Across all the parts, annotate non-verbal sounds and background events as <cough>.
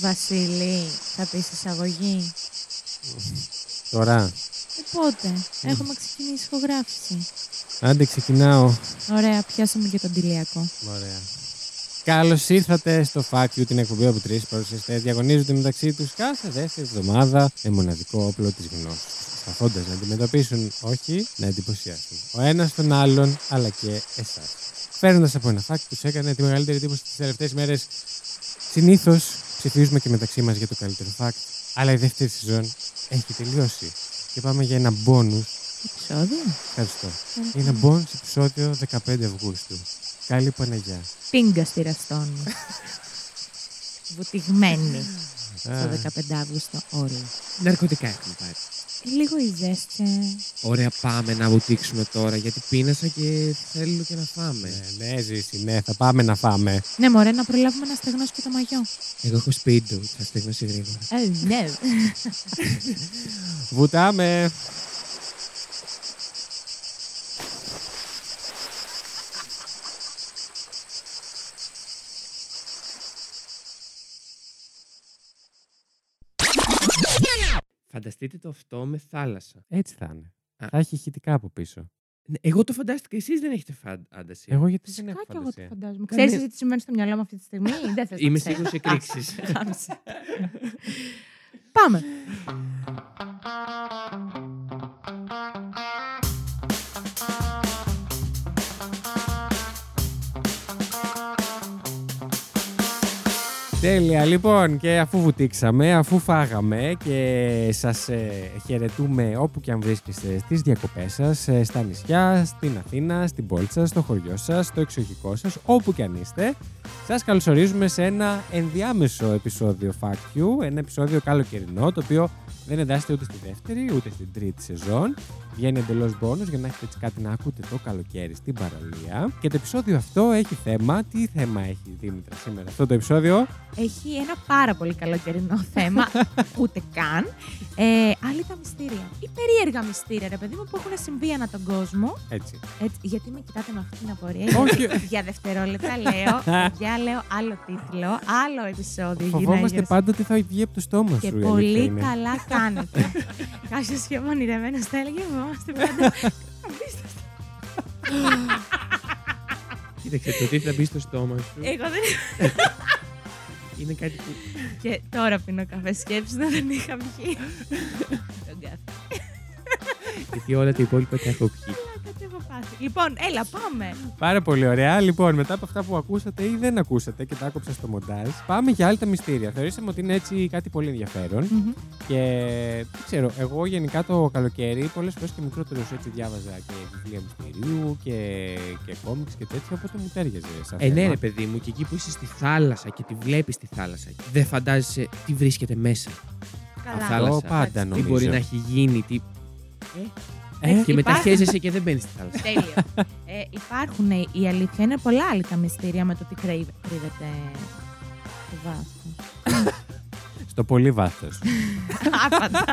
Βασίλη, θα πεις εισαγωγή. Τώρα. Οπότε, έχουμε ξεκινήσει ηχογράφηση. Άντε ξεκινάω. Ωραία, πιάσαμε και τον τηλιακό. Ωραία. Καλώς ήρθατε στο Fact You, την εκπομπή όπου τρεις παρουσιαστές διαγωνίζονται μεταξύ τους κάθε δεύτερη εβδομάδα με μοναδικό όπλο της γνώσης. Προσπαθώντας να αντιμετωπίσουν, όχι να εντυπωσιάσουν. Ο ένας τον άλλον, αλλά και εσάς. Φέρνοντας από ένα fact που τους έκανε τη μεγαλύτερη εντύπωση τις τελευταίες μέρες. Συνήθως ψηφίζουμε και μεταξύ μας για το καλύτερο fact, αλλά η δεύτερη σεζόν έχει τελειώσει. Και πάμε για ένα bonus. Επισόδιο. Ευχαριστώ. Είναι bonus επεισόδιο 15 Αυγούστου. Καλή Παναγιά. Πίγκα στη Ραστόνη. <laughs> Βουτυγμένη Α. το 15 Αύγουστο όλοι. Ναρκωτικά έχουμε πάρει. Λίγο η ζέστη. Ωραία, πάμε να βουτήξουμε τώρα γιατί πείνασα και θέλω και να φάμε. Ναι, ναι, ζήσει, ναι, θα πάμε να φάμε. Ναι, μωρέ, να προλάβουμε να στεγνώσει και το μαγιό. Εγώ έχω σπίτι θα στεγνώσει γρήγορα. Ε, ναι. <laughs> Βουτάμε. Φανταστείτε το αυτό με θάλασσα. Έτσι θα είναι. Α. Θα έχει ηχητικά από πίσω. Ναι, Εγώ το φαντάστηκα, εσείς δεν έχετε φάνταση. Εγώ γιατί δεν Φυσικά έχω και εγώ το φαντασία. φαντάζομαι. Κάνε- Ξέρεις εσύ τι συμβαίνει στο μυαλό μου αυτή τη στιγμή; <laughs> Δεν θες να Είμαι ξέρεις. σίγουρος <laughs> εκρήξεις. Κάμισε. Πάμε. Τέλεια, λοιπόν, και αφού βουτήξαμε, αφού φάγαμε και σας ε, χαιρετούμε όπου και αν βρίσκεστε στις διακοπές σας, ε, στα νησιά, στην Αθήνα, στην πόλη σας, στο χωριό σας, στο εξοχικό σας, όπου και αν είστε, σας καλωσορίζουμε σε ένα ενδιάμεσο επεισόδιο Fact You, ένα επεισόδιο καλοκαιρινό, το οποίο δεν εντάσσεται ούτε στη δεύτερη ούτε στην τρίτη σεζόν. Βγαίνει εντελώς μπόνους για να έχετε έτσι κάτι να ακούτε το καλοκαίρι στην παραλία. Και το επεισόδιο αυτό έχει θέμα. Τι θέμα έχει η Δήμητρα σήμερα αυτό το επεισόδιο; Έχει ένα πάρα πολύ καλοκαιρινό θέμα. <laughs> Ούτε καν. Ε, άλλοι τα μυστήρια. Ή περίεργα μυστήρια, ρε παιδί μου, που έχουν συμβεί ανά τον κόσμο. Έτσι. Έτσι, γιατί με κοιτάτε με αυτή την απορία. Όχι. γιατί για δευτερόλεπτα λέω, για λέω άλλο τίτλο, άλλο επεισόδιο. Φοβόμαστε γυναίκες. πάντα ότι θα βγει από το στόμα Και σου. η αλήθεια πολύ είναι. καλά <laughs> κάνετε. Κάποιο πιο μονηρεμένο θα έλεγε: Φοβόμαστε πάντα. Απίστευτο. Κοίταξε, το τι θα μπει στο στόμα σου Εγώ δεν. είναι κάτι που... Και τώρα πίνω καφέ σκέψη να δεν είχα πιει. Τον καφέ. γιατί όλα τα υπόλοιπα τα έχω πιει. Κάτι έχω πάθει. Λοιπόν, έλα, πάμε. Πάρα πολύ ωραία. Λοιπόν, μετά από αυτά που ακούσατε ή δεν ακούσατε και τα άκουψα στο μοντάζ, πάμε για άλλα τα μυστήρια. Θεωρήσαμε ότι είναι έτσι κάτι πολύ ενδιαφέρον. Μμμ. Και δεν ξέρω, εγώ γενικά το καλοκαίρι πολλές φορές και μικρότερος έτσι διάβαζα και βιβλία μυστηρίου και, και κόμιξ και τέτοια, οπότε μου τέριαζε σαν Ε, ναι, θέμα. ρε παιδί μου, και εκεί που είσαι στη θάλασσα και τη βλέπεις τη θάλασσα, δεν φαντάζεσαι τι βρίσκεται μέσα. Καλά. Α, θάλασσα. Αυτό πάντα Τι νομίζω. μπορεί να έχει γίνει, τι. Ε, και μετά υπάρχει- χέζεσαι και δεν μπαίνεις στη θάλασσα. Τέλειο. ε, υπάρχουν, ε, η αλήθεια είναι πολλά άλλη τα μυστήρια με το τι κρύβ- κρύβεται στο βάθος. Στο πολύ βάθος. Άπαντα.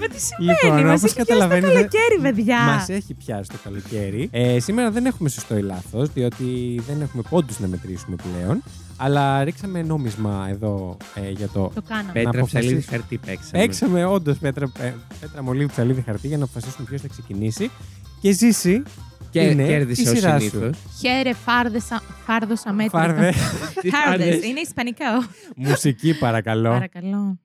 Μα τι σημαίνει, Λοιπόν, μας όπως έχει πιάσει το καταλαβαίνετε, καλοκαίρι, παιδιά. Μας έχει πιάσει το καλοκαίρι. Ε, σήμερα δεν έχουμε σωστό ή λάθος, διότι δεν έχουμε πόντους να μετρήσουμε πλέον. Αλλά ρίξαμε νόμισμα εδώ ε, για το. Το κάναμε. Πέ- Πέτρα, αποφασίσεις. ψαλίδι, χαρτί παίξαμε. Παίξαμε όντως πέτρα, ε, πέτρα μολύβι ψαλίδι χαρτί για να αποφασίσουμε ποιος θα ξεκινήσει. Και ζήσει. Και είναι κέρδισε η ο σειρά σου. συνήθως. Χαίρε φάρδες- φάρδος αμέτρητο. Φάρδε. Φάρδες. Είναι ισπανικό. Μουσική, παρακαλώ. Παρακαλώ.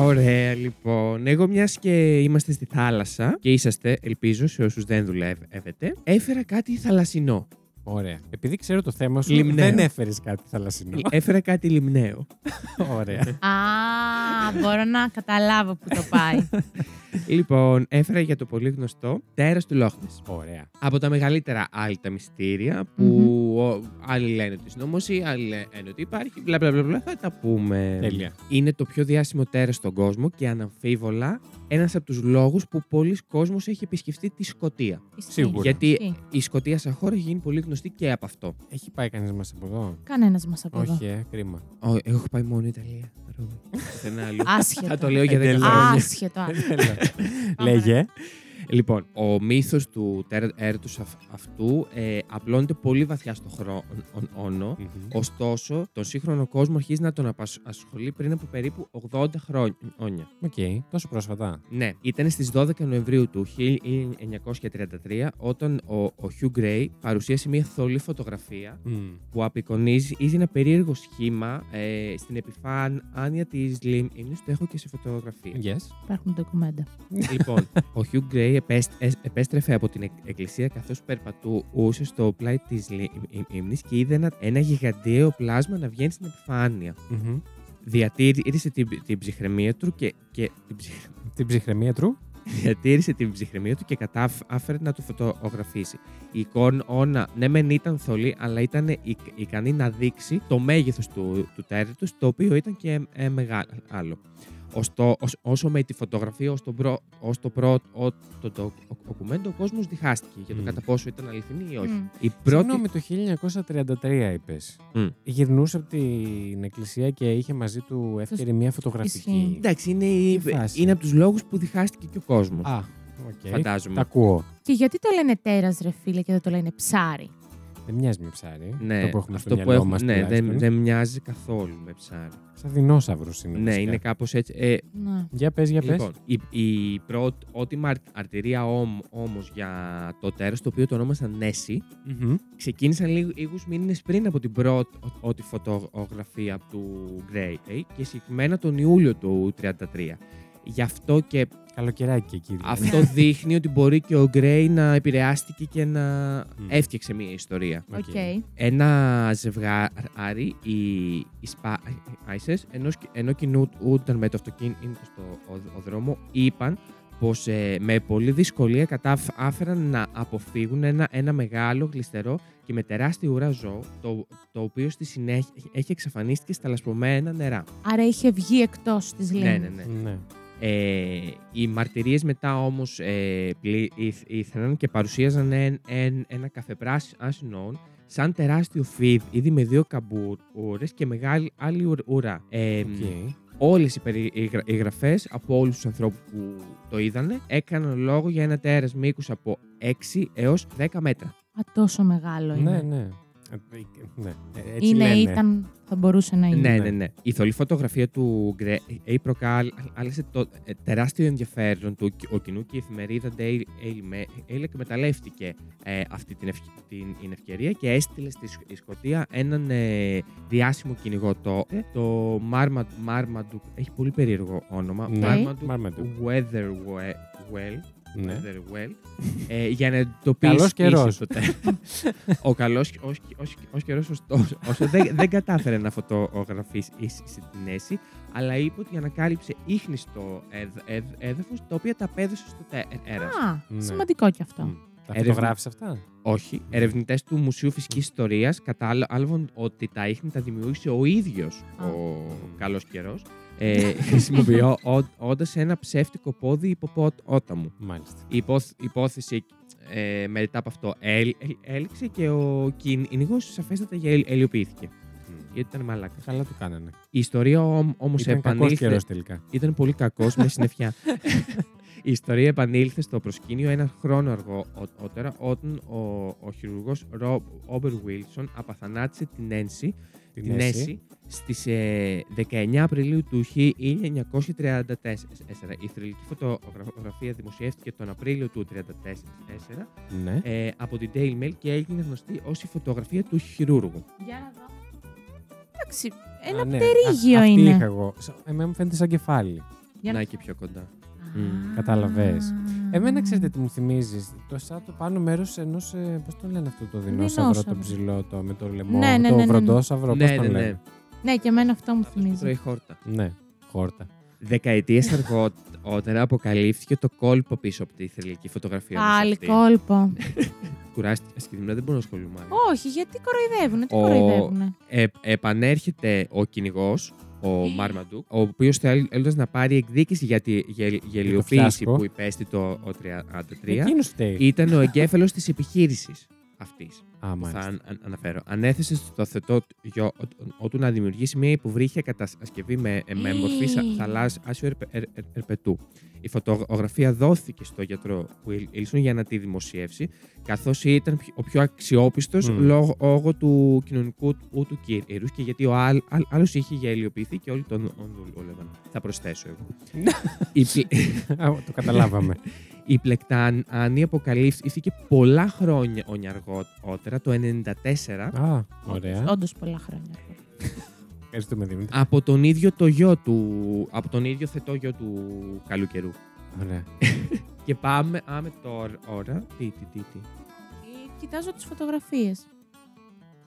Ωραία, λοιπόν. Εγώ μιας και είμαστε στη θάλασσα και είσαστε, ελπίζω, σε όσους δεν δουλεύετε, έφερα κάτι θαλασσινό. Ωραία. Επειδή ξέρω το θέμα σου, Λιμναίο. δεν έφερες κάτι θαλασσινό. έφερα κάτι λιμναίο. <laughs> Ωραία. Α, μπορώ να καταλάβω που το πάει. <laughs> λοιπόν, έφερα για το πολύ γνωστό τέρας του Λόχνης. Ωραία. Από τα μεγαλύτερα άλλη τα μυστήρια που ο- άλλοι λένε ότι συνωμοσία, άλλοι λένε ότι υπάρχει. Μπλα μπλα μπλα, μπλα θα τα πούμε. Τέλεια. Είναι το πιο διάσημο τέρας στον κόσμο και αναμφίβολα ένας από τους λόγους που πολλοί κόσμος έχει επισκεφτεί τη Σκωτία. Ισχύει. Σίγουρα. Γιατί Ισχύει. η Σκωτία σαν χώρα έχει γίνει πολύ γνωστή και από αυτό. Έχει πάει κανείς μας από εδώ; Κανένας μας από εδώ. Όχι, ε, κρίμα. Ω, εγώ έχω πάει μόνο Ιταλία. Ρώμη. Πουθενά αλλού. Άσχετο. Θα το λέω για 10 Εντελώς. χρόνια. Άσχετο. Πάμε. Λέγε. Λοιπόν, ο μύθος του τέρ- τέρατος αυ- αυτού ε, απλώνεται πολύ βαθιά στο χρόνο. Μμμ. Ωστόσο, τον σύγχρονο κόσμο αρχίζει να τον απασχολεί πριν από περίπου 80 χρόνια. Οκ, τόσο πρόσφατα. Ναι, ήταν στις 12 Νοεμβρίου του 1933 όταν ο, ο Hugh Gray παρουσίασε μια θολή φωτογραφία Μμ. που απεικονίζει ένα περίεργο σχήμα ε, στην επιφάνεια της λίμνης. Το έχω και σε φωτογραφία. Yes. Υπάρχουν ντοκουμέντα. λοιπόν, ο Hugh Gray επέστ- ε- επέστρεφε από την εκ- εκκλησία καθώς περπατούσε στο πλάι της λίμνης και είδε ένα, ένα γιγαντιαίο πλάσμα να βγαίνει στην επιφάνεια. Μμμ. Διατήρησε την, την ψυχραιμία του και, και την ψυχ- Την ψυχραιμία του. διατήρησε την ψυχραιμία του και κατάφερε να το φωτογραφίσει. Η εικόνα, ναι, μεν ήταν θολή, αλλά ήταν ικ- ικανή να δείξει το μέγεθος του, του τέρτου, το οποίο ήταν και ε, μεγάλο. Ωστό, ως- όσο με τη φωτογραφία ως το, προ, ως το πρώτο ο- το, το, ντοκουμέντο, ο κόσμος διχάστηκε για το Μμ. κατά πόσο ήταν αληθινή ή όχι. Μμ. Η πρώτη... Συγγνώμη, το 1933 είπες. Μμ. Γυρνούσε από την εκκλησία και είχε μαζί του εύκαιρη μια φωτογραφική. Ισχύει. Εντάξει, είναι, η- Τι φάση. είναι από τους λόγους που διχάστηκε και ο κόσμος. Α, οκ. Φαντάζομαι. Τα ακούω. Και γιατί το λένε τέρας, ρε φίλε, και δεν το λένε ψάρι; Δεν μοιάζει με ψάρι. Ναι, το που έχουμε στο αυτό που μυαλό έχουμε, μας ναι, δεν, τουλάχιστον. δεν μοιάζει καθόλου με ψάρι. Σαν δεινόσαυρος είναι. Ναι, βασικά. είναι κάπως έτσι. Ε, Ναι. Για πες, για πες. Λοιπόν, η, η πρώτη, ότιμα αρ- αρτηρία όμ, όμως για το τέρας, το οποίο το ονόμασαν Νέσι, Μμμ. ξεκίνησαν λίγου, λίγους μήνες πριν από την πρώτη ό,τι φωτογραφία του Gray ε, και συγκεκριμένα τον Ιούλιο του 33. Γι' αυτό και Καλοκαιράκι εκεί. δηλαδή. αυτό δείχνει ότι μπορεί και ο Gray να επηρεάστηκε και να έφτιαξε μια ιστορία. OK. OK. Ένα ζευγάρι, οι, οι Spicers, ενώ, σκ- ενώ κινούνταν με το αυτοκίνητο στο ο- ο δρόμο, είπαν πως ε, με πολλή δυσκολία κατάφεραν να αποφύγουν ένα, ένα μεγάλο γλιστερό και με τεράστια ουρά ζώο, το, το οποίο στη συνέχεια έχει εξαφανίστηκε στα λασπωμένα νερά. Άρα είχε βγει εκτός της λίμνης. Ναι, ναι, ναι. Ναι. Ε, οι μαρτυρίες μετά όμως ε, πλη- ήθ- ήθελαν και παρουσίαζαν εν- εν- ένα καφεπράσινο σαν τεράστιο φίδ- φίδι με δύο καμπούρες και μεγάλη άλλη ουρ- ουρά. Ε, Οκ. Όλες οι περιγραφές από όλους τους ανθρώπους που το είδανε έκαναν λόγο για ένα τέρας μήκους από 6 έως 10 μέτρα. Α, τόσο μεγάλο είναι. Ναι, ναι. Ε, ναι. Ε, Έτσι είναι, λένε. ήταν, θα μπορούσε να είναι. Ναι, Ναι. ναι, ναι. Η θολή φωτογραφία του Γκρέι προκάλεσε το ε, τεράστιο ενδιαφέρον του κι- ο κοινού και η εφημερίδα Daily Mail εκμεταλλεύτηκε ε, αυτή την, ευκ- την, την ευκαιρία και έστειλε στη Σκ- Σκωτία έναν ε, διάσημο κυνηγό το, το Marmad- Marmaduke. Έχει πολύ περίεργο όνομα. Ναι. Marmaduke Marmaduke. Weatherwell. Ναι. Weatherwell, <laughs> ε, για να εντοπίσει Καλός καιρός. ίσως το τε- ο καλός ο καιρός, ωστόσο, όσο δεν, δεν κατάφερε να φωτογραφίσει την Έση, αλλά είπε ότι ανακάλυψε ίχνηστο έδαφος, τα οποία τα απέδωσε στο τέρα. Α, Ναι. σημαντικό κι αυτό. Μμ. Τα Έρευνα. φωτογράφησε αυτά; Όχι. Ερευνητές του Μουσείου Φυσικής Ιστορίας κατάλαβαν ότι τα ίχνη τα δημιούργησε ο ίδιος Α. ο καλός καιρός, ε, χρησιμοποιώντα ένα ψεύτικο πόδι υποπόταμου. Μάλιστα. Η υπόθ- υπόθεση ε, μετά από αυτό έλ- έλ- έληξε και ο κυνηγό σαφέστατα γελ- ελιοποιήθηκε. Μμ. Γιατί ήταν μαλάκας. Καλά του κάνανε. Η ιστορία όμως Ήταν κακός επανήλθε. καιρός τελικά. Ήταν πολύ κακός με συννεφιά. Η ιστορία επανήλθε στο προσκήνιο ένα χρόνο αργότερα όταν ο, ο χειρουργός Ρόμπερ Βίλσον απαθανάτησε την Ένση Την την Έση. Έση στις ε, 19 Απριλίου του 1934. Η θρηλυκή φωτογραφία δημοσιεύτηκε τον Απρίλιο του 1934 Ναι. ε, από την Daily Mail και έγινε γνωστή ως η φωτογραφία του χειρούργου. Για να δω. Εντάξει, ένα Α, ναι. πτερίγιο Α- αυτή είναι. είχα εγώ. Σα- Εμένα μου φαίνεται σαν κεφάλι. Για να- Να και πιο κοντά. Α. Μμ. Καταλαβες. Εμένα ξέρετε τι μου θυμίζεις; Το σαν το πάνω μέρος ενός. Πώς το λένε αυτό το δεινόσαυρο, το Δεινόσαυρος. ψηλό, το με το λαιμό. Ναι, ναι, το ναι, ναι, ναι. βροντόσαυρο, ναι, πώ το ναι, λένε; ναι. Ναι, και εμένα αυτό μου Αυτός που θυμίζει. τρώει χόρτα. Ναι, χόρτα. Δεκαετίες αργότερα αποκαλύφθηκε το κόλπο πίσω από τη θρηλυκή φωτογραφία. όμως Πάλι αυτή. κόλπο. <laughs> Κουράστηκε και δεν μπορώ να ασχολούμαι. άλλο. Όχι, γιατί κοροϊδεύουνε, τι Ο- κοροϊδεύουνε; Ε, επανέρχεται ο κυνηγός, ο Μάρμαντουκ, ο οποίος θέλοντα να πάρει εκδίκηση για τη γελ- γελιοποίηση φιάσκο. που υπέστη το ο 33, Εκείνος φταίει. ήταν ο εγκέφαλος της επιχείρησης αυτής. Α, Θα μάλιστα. αν- αν- αναφέρω. Ανέθεσε στο θετό γιο ο- του να δημιουργήσει μια υποβρύχια κατασκευή με, με μορφή σα- θαλάσσιου ερπε- ερ- ερ- ερπετού. Η φωτογραφία δόθηκε στο γιατρό Wilson για να τη δημοσιεύσει, καθώς ήταν πιο- ο πιο αξιόπιστος Μμμ. λόγω, λόγω του κοινωνικού του του κύρους και γιατί ο άλλος είχε γελιοποιηθεί και όλοι τον τον δούλευαν. Θα προσθέσω εγώ. <laughs> η, πλε- Α, Το καταλάβαμε. <laughs> η πλεκτάνη αποκαλύφθηκε πολλά χρόνια αργότερα, το 1994, Α, ωραία. Όντως πολλά χρόνια. Ευχαριστούμε, Δημήτρη. από τον ίδιο το γιο του, από τον ίδιο θετό γιο του καλού καιρού. Ωραία. <laughs> Και πάμε, άμε τώρα, τι, τι, τι, τι. Ε, Κοιτάζω τις φωτογραφίες.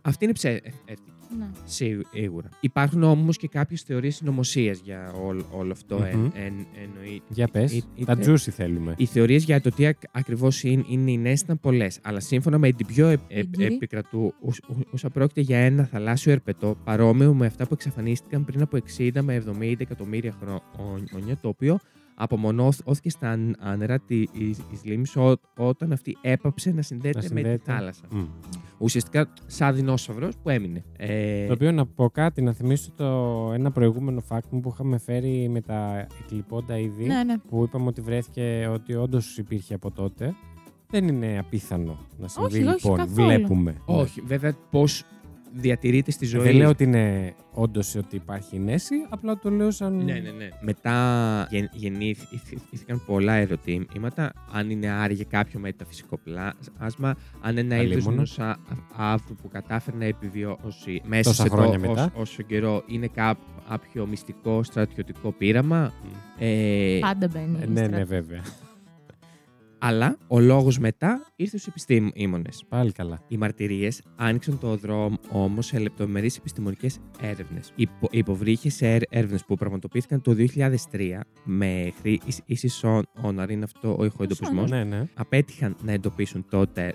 Αυτή είναι ψεύτικη, Ναι. σίγουρα. Υπάρχουν όμως και κάποιες θεωρίες συνωμοσίας για όλο, όλο αυτό, Μμμ. εν, εν, εννοείται. Για πες. Ή- Τα είτε- juicy θέλουμε. Οι θεωρίες για το τι ακριβώς είναι, είναι οι νέε ήταν πολλές. Αλλά σύμφωνα με την πιο ε, ε, Έγκυρη. επικρατούσα πρόκειται για ένα θαλάσσιο ερπετό παρόμοιο με αυτά που εξαφανίστηκαν πριν από 60 με 70 εκατομμύρια χρόνια, το οποίο απομονώθηκε στα νερά τη λίμνη όταν αυτή έπαψε να συνδέεται, Να με τη συνδέεται. θάλασσα. Μμ. Ουσιαστικά σαν δεινόσαυρος που έμεινε. Ε, Το οποίο να πω κάτι, να θυμίσω το ένα προηγούμενο fact μου που είχαμε φέρει με τα εκλειπώντα είδη. ναι, ναι. Που είπαμε ότι βρέθηκε ότι όντως υπήρχε από τότε. Δεν είναι απίθανο να συμβεί Όχι, όχι, λοιπόν. καθόλου. Βλέπουμε. όχι, βέβαια πώς διατηρείται στη ζωή. Δεν λέω ότι είναι όντως ότι υπάρχει νέση, απλά το λέω σαν. Ναι, ναι, ναι. Μετά γεν, γεννήθηκαν πολλά ερωτήματα. Αν είναι άραγε κάποιο μεταφυσικό πλάσμα, αν ένα είδος Αλίμονο. ενό αύριο που κατάφερε να επιβιώσει μέσα Τόσα σε χρόνια το, μετά. όσο, όσο καιρό είναι κάποιο μυστικό στρατιωτικό πείραμα. Ε, Πάντα μπαίνει. Ε, η ναι, ναι, στρα- βέβαια. Αλλά ο λόγος μετά ήρθε στους επιστήμονες. Πάλι καλά. Οι μαρτυρίε άνοιξαν το δρόμο όμω σε λεπτομερεί επιστημονικέ έρευνε. Οι υπο- οι υποβρύχε έρευνε που πραγματοποιήθηκαν το 2003 με χρήση sonar, είναι αυτό ο ηχοεντοπισμό, Ναι, ναι. απέτυχαν να εντοπίσουν το τέρα.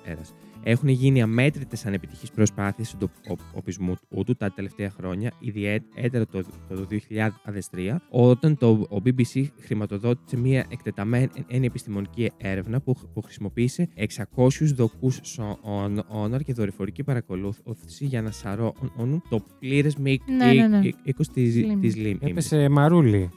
Έχουν γίνει αμέτρητες ανεπιτυχείς προσπάθειες εντοπισμού του τα τελευταία χρόνια, ιδιαίτερα το, το 2003, όταν το ο BBC χρηματοδότησε μια εκτεταμένη επιστημονική έρευνα που, που χρησιμοποίησε 600 δοκούς sonar και δορυφορική παρακολούθηση για να σαρώνουν το πλήρες Ναι, ναι, ναι. μήκος της Λίμνης. λίμνη. Έπεσε μαρούλι.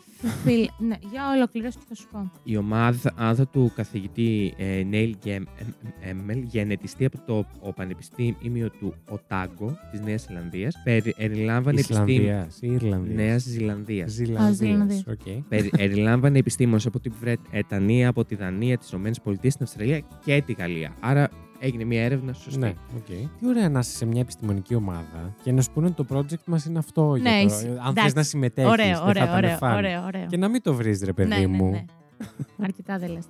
Φιλ- ναι, για ολοκλήρωσ' το και θα σου πω. Η ομάδα άδα του καθηγητή ε, Νέιλ Γκέμελ, γενετιστή από το ο Πανεπιστήμιο του Οτάγκο της Νέας Ζηλανδίας, περιλάμβανε επιστήμονες. Ισλανδίας ή Ιρλανδίας. Νέας Ζηλανδίας. Ζηλανδίας. Ζηλανδίας. Οκ. Περιλάμβανε επιστήμονες από την Βρετανία, από τη Δανία, τις ΗΠΑ, την Αυστραλία και τη Γαλλία. Άρα έγινε μια έρευνα σωστή. Ναι, οκ. Τι ωραία να είσαι σε μια επιστημονική ομάδα και να σου πούνε ότι το project μας είναι αυτό. για Ναι, το- ισχύει. Αν θες Εντάξει. να συμμετέχεις. Ωραίο, ωραίο, ωραίο, ωραίο, ωραίο. Και να μην το βρεις, ρε παιδί ναι, ναι, μου. ναι. Αρκετά δεν λες.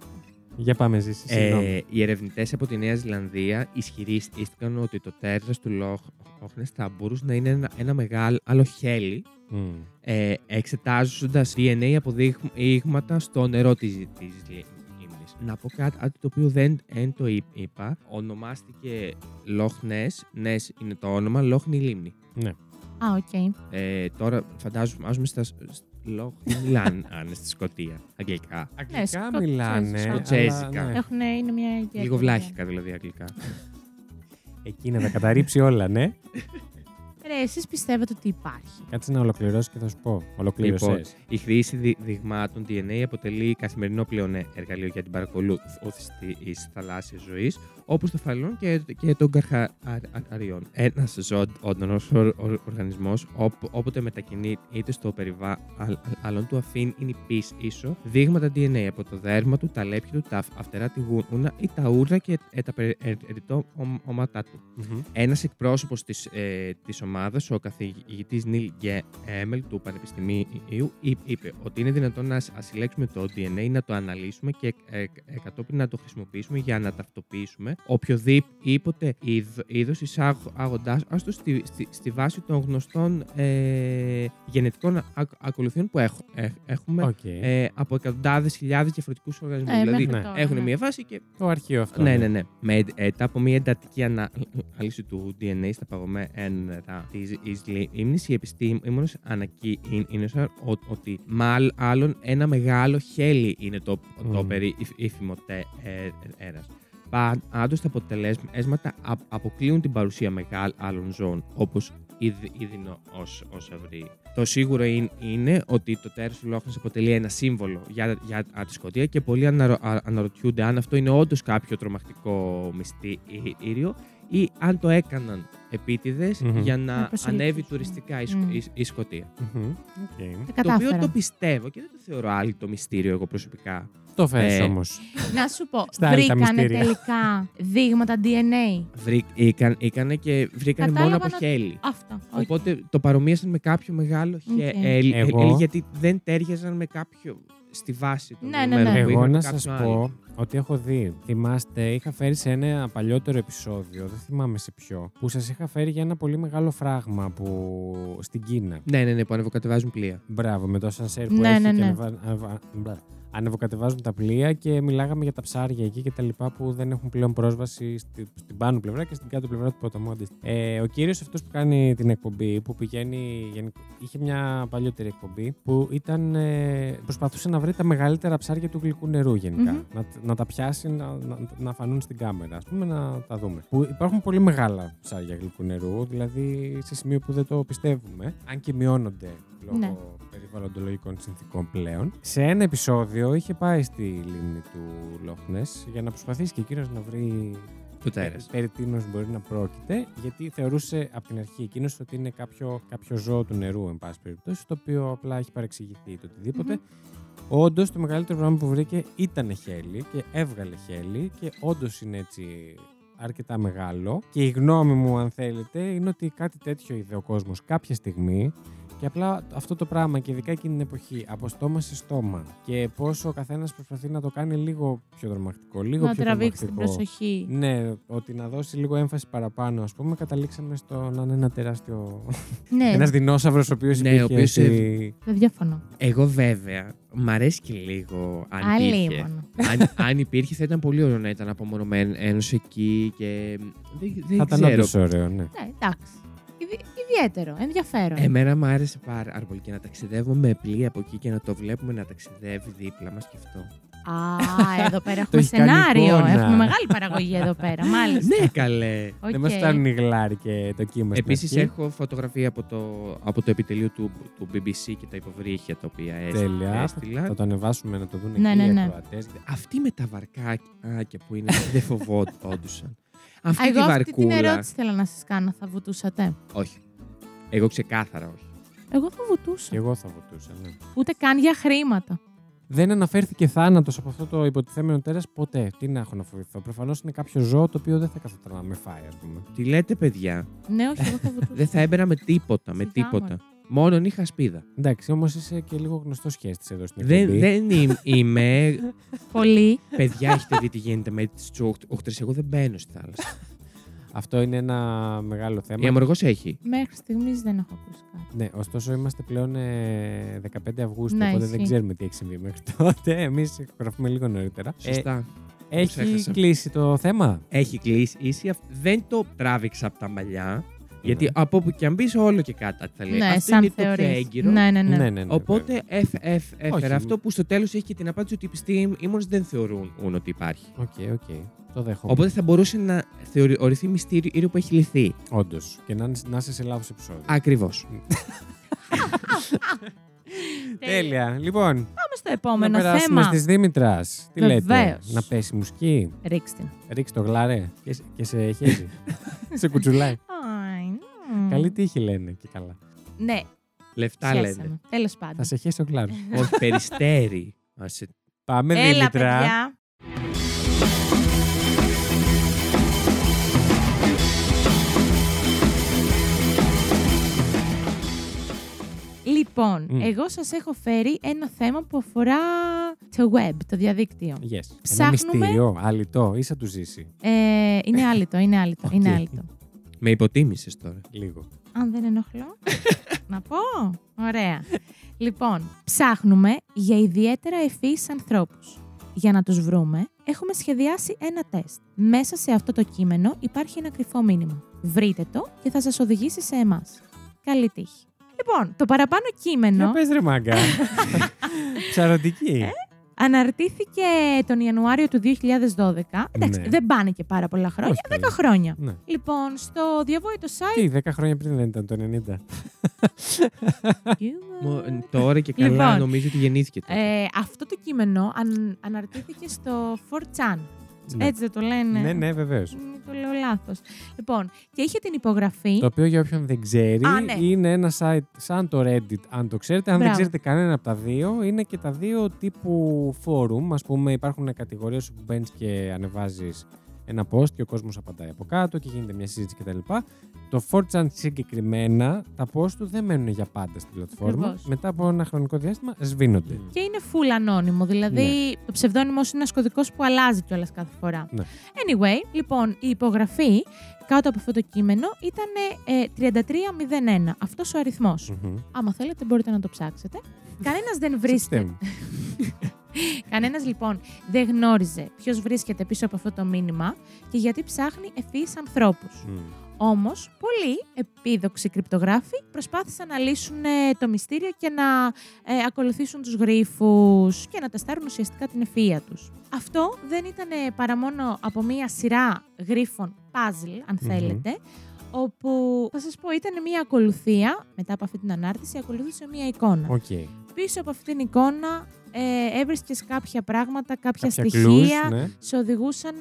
Για πάμε, Ζήση. συγγνώμη. Ε, οι ερευνητές από τη Νέα Ζηλανδία ισχυρίστηκαν ότι το τέρας του Λοχ Νες θα μπορούσε να είναι ένα, ένα μεγάλο άλλο χέλι Μμ. ε, εξετάζοντας DNA από δείγματα στο νερό της, της λίμνης. Να πω κάτι, κάτι το οποίο δεν, δεν το είπ- είπα. Ονομάστηκε Loch Ness. Ness είναι το όνομα, Loch είναι η λίμνη. Ναι. Α, οκ. Ε, τώρα φαντάζομαι στα Loch μιλάνε <laughs> αν στη Σκωτία, αγγλικά. Αγγλικά σκο- μιλάνε. σκοτσέζικα. αλλά, ναι. Έχουν, είναι μια ιδιαίτερη. Λίγο βλάχικα δηλαδή αγγλικά. Εκεί να τα καταρρύψει όλα, ναι. <laughs> Ρε, εσείς πιστεύετε ότι υπάρχει; Κάτσε να ολοκληρώσει και θα σου πω. Ολοκλήρωσες. Λοιπόν, η χρήση δι- δειγμάτων DNA αποτελεί καθημερινό πλέον εργαλείο για την παρακολούθηση της θαλάσσιας ζωής, όπως το φαλόν και, και των καρχαριών. Ένας ζωντανό οργανισμός, όποτε μετακινείται στο περιβάλλον του, αφήνει πίσω δείγματα DNA από το δέρμα του, τα λέπια του, τα φτερά, τη γούνα ή τα ούρα και ε, τα περιττώματά του. Μμμ. Ένας εκπρόσωπος της ε, της ομάδας εβδομάδα, ο καθηγητής Νίλ Γκέμελ του Πανεπιστημίου είπ- είπε ότι είναι δυνατόν να σ- συλλέξουμε το DNA, να το αναλύσουμε και ε, ε, κατόπιν να το χρησιμοποιήσουμε για να ταυτοποιήσουμε οποιοδήποτε είδος εισάγοντάς το στη, στη, στη βάση των γνωστών ε, γενετικών α- ακολουθιών που έχ- ε, έχουμε Οκ. ε, από εκατοντάδες χιλιάδες διαφορετικούς οργανισμούς. Ε, δηλαδή, μέχρι ναι. τώρα, έχουν ναι. μία βάση και Το αρχείο αυτό. ναι, ναι, ναι. Μετά από μια εντατική ανάλυση του DNA στα παγωμένα της λίμνης, οι επιστήμονες ανακοίνωσαν ο- ότι μάλλον ένα μεγάλο χέλι είναι το, το Μμμ. περίφημο τέρας. Πάντως τα αποτελέσματα α- αποκλείουν την παρουσία μεγάλων ζώων, όπως οι δεινόσαυροι. Το σίγουρο είναι, είναι ότι το τέρας του Λοχ Νες αποτελεί ένα σύμβολο για, για τη Σκωτία και πολλοί αναρο, α- αναρωτιούνται αν αυτό είναι όντως κάποιο τρομακτικό μυστήριο ή αν το έκαναν επίτηδες Μμμ. για Να να προσελκύσουν. ανέβει τουριστικά η, Σκ- Μμ. η- η Σκωτία. Μμμ. Οκ. Τα Το οποίο κατάφερα. το πιστεύω και δεν το θεωρώ άλλη το μυστήριο εγώ προσωπικά. Το φέρεις Ε, όμως. Να σου πω, Στα άλλη τα βρήκανε μυστήρια. τελικά δείγματα DNA. Βρή, είχαν, είχανε και βρήκανε μόνο Κατάλαβα από να- χέλη. Αυτό. όχι. Οπότε το παρομοίασαν με κάποιο μεγάλο Οκ. χέλη Εγώ- γιατί δεν τέριαζαν με κάποιο στη βάση των Ναι, ναι, δεδομένων ναι. που Εγώ είχαν να κάποιον σας άλλο. πω ότι έχω δει. Θυμάστε, είχα φέρει σε ένα παλιότερο επεισόδιο, δεν θυμάμαι σε ποιο, που σας είχα φέρει για ένα πολύ μεγάλο φράγμα που... στην Κίνα. Ναι, ναι, ναι, που ανεβοκατεβάζουν πλοία. Μπράβο, με το σανσέρ που Ναι, έχει ναι, και ναι. ανεβα... ανεβα- μπλα. Ανεβοκατεβάζουν τα πλοία και μιλάγαμε για τα ψάρια εκεί και τα λοιπά που δεν έχουν πλέον πρόσβαση στη, στην πάνω πλευρά και στην κάτω πλευρά του ποταμού αντίστοιχα. Ε, ο κύριος αυτός που κάνει την εκπομπή, που πηγαίνει. γενικ- είχε μια παλιότερη εκπομπή που ήταν, ε, προσπαθούσε να βρει τα μεγαλύτερα ψάρια του γλυκού νερού γενικά. Μμμ. να, να τα πιάσει, να, να, να φανούν στην κάμερα, ας πούμε, να τα δούμε. Που υπάρχουν πολύ μεγάλα ψάρια γλυκού νερού, δηλαδή σε σημείο που δεν το πιστεύουμε, αν και μειώνονται λόγω Ναι. Περιβαλλοντολογικών συνθήκων πλέον. Σε ένα επεισόδιο είχε πάει στη λίμνη του Λόχνες για να προσπαθήσει και εκείνος να βρει Το τέρας. περί τίνος μπορεί να πρόκειται, γιατί θεωρούσε από την αρχή εκείνος ότι είναι κάποιο, κάποιο ζώο του νερού, εν πάση περιπτώσει, το οποίο απλά έχει παρεξηγηθεί ή το οτιδήποτε. Όντως, το μεγαλύτερο πράγμα που βρήκε ήταν χέλι και έβγαλε χέλι και όντως είναι έτσι αρκετά μεγάλο. Και η γνώμη μου, αν θέλετε, είναι ότι κάτι τέτοιο είδε ο κόσμος κάποια στιγμή. Και απλά αυτό το πράγμα και ειδικά εκείνη την εποχή, από στόμα σε στόμα και πόσο ο καθένας προσπαθεί να το κάνει λίγο πιο δρομακτικό, λίγο να πιο τραβήξει την δρομακτικό. προσοχή. Ναι, ότι να δώσει λίγο έμφαση παραπάνω, ας πούμε, καταλήξαμε στο να είναι ένα τεράστιο. Ναι, <laughs> Ένας δεινόσαυρος ο οποίος Ναι, ο οποίος, στη... δεν διαφωνώ. Εγώ βέβαια, μ' αρέσει και λίγο αν υπήρχε. Αλίμονο. αν, αν υπήρχε θα ήταν πολύ ωραίο να ήταν απομονωμένος εκεί και δεν, δεν Θα ήταν ξέρω. όντως ωραίο, ναι. Ναι, εντάξει. Ιδι- ιδιαίτερο, ενδιαφέρον. Εμένα μου άρεσε πάρα πολύ και να ταξιδεύουμε με πλοία από εκεί και να το βλέπουμε να ταξιδεύει δίπλα μας και αυτό. Α, εδώ πέρα <laughs> έχουμε έχει κάνει σενάριο. εικόνα. Έχουμε μεγάλη παραγωγή εδώ πέρα, <laughs> μάλιστα. ναι, καλέ. Οκ. Δεν μας φτάνουν οι γλάροι και το κύμα στην Επίσης αρχή. έχω φωτογραφία από το, από το επιτελείο του, του BBC και τα υποβρύχια τα οποία έσ- Τέλεια. έστειλα. Θα το ανεβάσουμε να το δουν Ναι, εκεί ναι, οι ναι. ακροατές. Αυτοί με τα βαρκάκια που είναι <laughs> δεν φοβόντουσαν. Α, Αυτή Εγώ τη αυτή την βαρκούλα. ερώτηση θέλω να σας κάνω. Θα βουτούσατε; Όχι. Εγώ ξεκάθαρα όχι. Εγώ θα βουτούσα. Και εγώ θα βουτούσα, ναι. Ούτε καν για χρήματα. Δεν αναφέρθηκε θάνατος από αυτό το υποτιθέμενο τέρας ποτέ. Τι να έχω να φοβηθώ. Προφανώς είναι κάποιο ζώο το οποίο δεν θα καθόταν να με φάει, ας πούμε. Τι λέτε, παιδιά; Ναι, όχι, εγώ θα βουτούσα. Δεν θα έμπαινα με τίποτα, με Σιγά, τίποτα. μωρέ. Μόνον είχα σπίδα. Εντάξει, όμως είσαι και λίγο γνωστός σχέστη εδώ στην Δεν, εκπομπή. δεν είμαι, είμαι. Πολύ. Παιδιά, έχετε δει τι γίνεται με τις τσούχτρες. Εγώ δεν μπαίνω στη θάλασσα. Αυτό είναι ένα μεγάλο θέμα. Η Αμοργός έχει. Μέχρι στιγμής δεν έχω ακούσει κάτι. Ναι, ωστόσο είμαστε πλέον ε, 15 Αυγούστου, Ναι, οπότε δεν ισχύει. ξέρουμε τι έχει συμβεί μέχρι τότε. <laughs> Εμείς γράφουμε λίγο νωρίτερα. Σωστά. Ε, έχει ξέχασα. κλείσει το θέμα; Έχει κλείσει. Ίση, αυ- δεν το τράβηξα από τα μαλλιά. Γιατί Ναι. από όπου και αν μπεις, όλο και κάτι θα λέει. Ναι, Αυτό σαν είναι το πιο θεωρείς. έγκυρο. Ναι, ναι, ναι. ναι, ναι, Οπότε έφ, έφ, έφερα Όχι. αυτό που στο τέλος έχει και την απάντηση ότι οι επιστήμονες δεν θεωρούν ότι υπάρχει. OK, OK. Το δέχομαι. Οπότε θα μπορούσε να θεωρηθεί μυστήριο που έχει λυθεί. Όντως. Και να, να είσαι σε λάθος επεισόδιο. Ακριβώς. Τέλεια. Λοιπόν, Πάμε στο να επόμενο περάσουμε θέμα. στις Δήμητρας. Τι λέτε, Βεβαίως. να πέσει μουσική; Ρίξτε. την. Ρίξ το γλάρε και, σε- και σε χέζει. <laughs> σε κουτσουλάει. Αι, μ. Καλή τύχη λένε και καλά. Ναι, Λεφτά λένε. σχέσαμε. Τέλος πάντων. Θα σε χέσει το γλάρε. Όχι, <laughs> περιστέρι. Άσε. Πάμε Έλα, Δήμητρα. παιδιά. Λοιπόν, Μμ. εγώ σας έχω φέρει ένα θέμα που αφορά το web, το διαδίκτυο. Yes. Ένα Ψάχνουμε- μυστήριο, άλυτο, ή σαν του Ζήση. Ε, είναι άλυτο, είναι άλυτο, είναι Οκ. άλυτο. Με υποτίμησες τώρα. Λίγο. Αν δεν ενοχλώ. να πω. Ωραία. Λοιπόν, ψάχνουμε για ιδιαίτερα ευφύς ανθρώπους. Για να τους βρούμε, έχουμε σχεδιάσει ένα τεστ. Μέσα σε αυτό το κείμενο υπάρχει ένα κρυφό μήνυμα. Βρείτε το και θα σας οδηγήσει σε εμάς. Καλή τύχη. Λοιπόν, το παραπάνω Για κείμενο πες ρε μάγκα. <laughs> Ψαρωτική. Αναρτήθηκε τον Ιανουάριο του 2012. Εντάξει, Ναι. δεν πάνε και πάρα πολλά χρόνια, Όχι, 10 καλή. χρόνια. ναι. Λοιπόν, στο διαβόητο site. Τι, 10 χρόνια πριν δεν ήταν το 90. Μο- Τώρα και καλά Λοιπόν, νομίζω ότι γεννήθηκε τότε. Ε, αυτό το κείμενο αν, αναρτήθηκε στο 4chan. Ναι. Έτσι δεν το λένε. Ναι, ναι, βεβαίως. Μη το λέω λάθος. Λοιπόν, και είχε την υπογραφή. Το οποίο για όποιον δεν ξέρει Α, ναι. είναι ένα site σαν το Reddit, αν το ξέρετε. Αν δεν Μπράβο. ξέρετε κανένα από τα δύο, είναι και τα δύο τύπου forum. Ας πούμε υπάρχουν κατηγορίες που μπαίνεις και ανεβάζεις ένα post και ο κόσμος απαντάει από κάτω και γίνεται μια συζήτηση κτλ. Το 4chan συγκεκριμένα, τα post του δεν μένουν για πάντα στην πλατφόρμα. Ακριβώς. Μετά από ένα χρονικό διάστημα σβήνονται. Μμ. Και είναι full ανώνυμο. Δηλαδή, το ψευδόνυμο είναι ένας κωδικός που αλλάζει κιόλας κάθε φορά. Ναι. Anyway, λοιπόν, η υπογραφή κάτω από αυτό το κείμενο ήταν ε, 3301. Αυτός ο αριθμός. Μμμ. Άμα θέλετε, μπορείτε να το ψάξετε. <laughs> Κανένας δεν βρίσκεται. <laughs> Ψάξτε μου. Κανένας λοιπόν δεν γνώριζε ποιος βρίσκεται πίσω από αυτό το μήνυμα και γιατί ψάχνει ευφυείς ανθρώπους. Μμ. Όμως, πολλοί επίδοξοι κρυπτογράφοι προσπάθησαν να λύσουν ε, το μυστήριο και να ε, ακολουθήσουν τους γρίφους και να τεστάρουν ουσιαστικά την ευφυΐα τους. Αυτό δεν ήταν ε, παρά μόνο από μία σειρά γρίφων puzzle, αν Μμμ. θέλετε, όπου θα σας πω ήταν μία ακολουθία, μετά από αυτή την ανάρτηση, ακολουθούσε μία εικόνα. Οκ. Πίσω από αυτήν την εικόνα ε, έβρισκες κάποια πράγματα, κάποια, Κάποια στοιχεία, clues, ναι. σε οδηγούσαν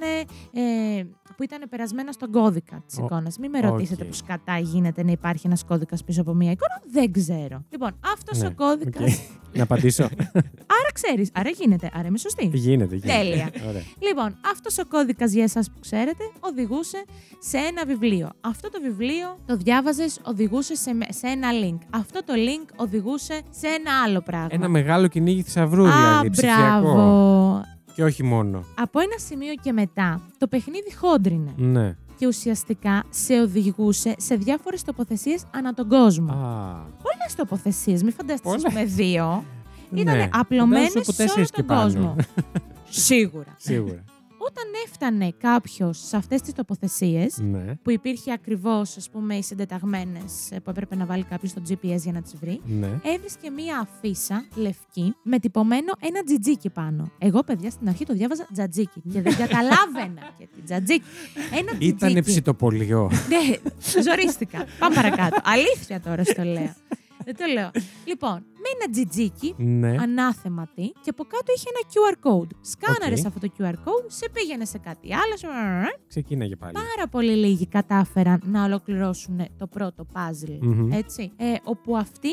ε, που ήταν περασμένα στον κώδικα της Ο- εικόνας. Μην με ρωτήσετε οκ. που σκατά γίνεται να υπάρχει ένας κώδικας πίσω από μία εικόνα. Δεν ξέρω. Λοιπόν, αυτός Ναι, ο κώδικα. οκ. <laughs> Να απαντήσω. <laughs> Άρα ξέρεις, άρα γίνεται. Άρα είμαι σωστή. γίνεται, γίνεται. Τέλεια. Ωραία. Λοιπόν, αυτός ο κώδικας για εσάς που ξέρετε οδηγούσε σε ένα βιβλίο. Αυτό το βιβλίο το διάβαζες, οδηγούσε σε, με- σε ένα link. Αυτό το link οδηγούσε σε ένα άλλο πράγμα. Ένα μεγάλο κυνήγι θησαυρού, Α, δηλαδή. Ψηφιακό. μπράβο. Και όχι μόνο. Από ένα σημείο και μετά, το παιχνίδι χόντρινε. Ναι. και ουσιαστικά σε οδηγούσε σε διάφορες τοποθεσίες ανά τον κόσμο. Α, Πολλές τοποθεσίες, μην φανταστείς Πολλές. ας πούμε δύο. Ήταν ναι. απλωμένες Φαντάζομαι σε όλο τέσσερις και τον πάνω. κόσμο. <laughs> Σίγουρα. Σίγουρα. Όταν έφτανε κάποιος σε αυτές τις τοποθεσίες, ναι. που υπήρχε ακριβώς, ας πούμε, οι συντεταγμένες ε, που έπρεπε να βάλει κάποιος στο GPS για να τις βρει, Ναι. έβρισκε μία αφίσα λευκή με τυπωμένο ένα τζιτζίκι πάνω. Εγώ, παιδιά, στην αρχή το διάβαζα τζατζίκι και δεν <laughs> καταλάβαινα γιατί τζατζίκι. Ένα Ήτανε τζιτζίκι. ψητοπωλείο. <laughs> Ναι, ζορίστηκα. Πάμε παρακάτω. Αλήθεια τώρα στο λέω. Δεν το λέω. Λοιπόν, με ένα τζιτζίκι, ναι. ανάθεμα τι, και από κάτω είχε ένα QR code. Σκάναρες Οκ. αυτό το QR code, σε πήγαινε σε κάτι άλλο. σε- Ξεκίναγε πάλι. Πάρα πολύ λίγοι κατάφεραν να ολοκληρώσουν το πρώτο puzzle. Μμμ. Έτσι. Ε, όπου αυτοί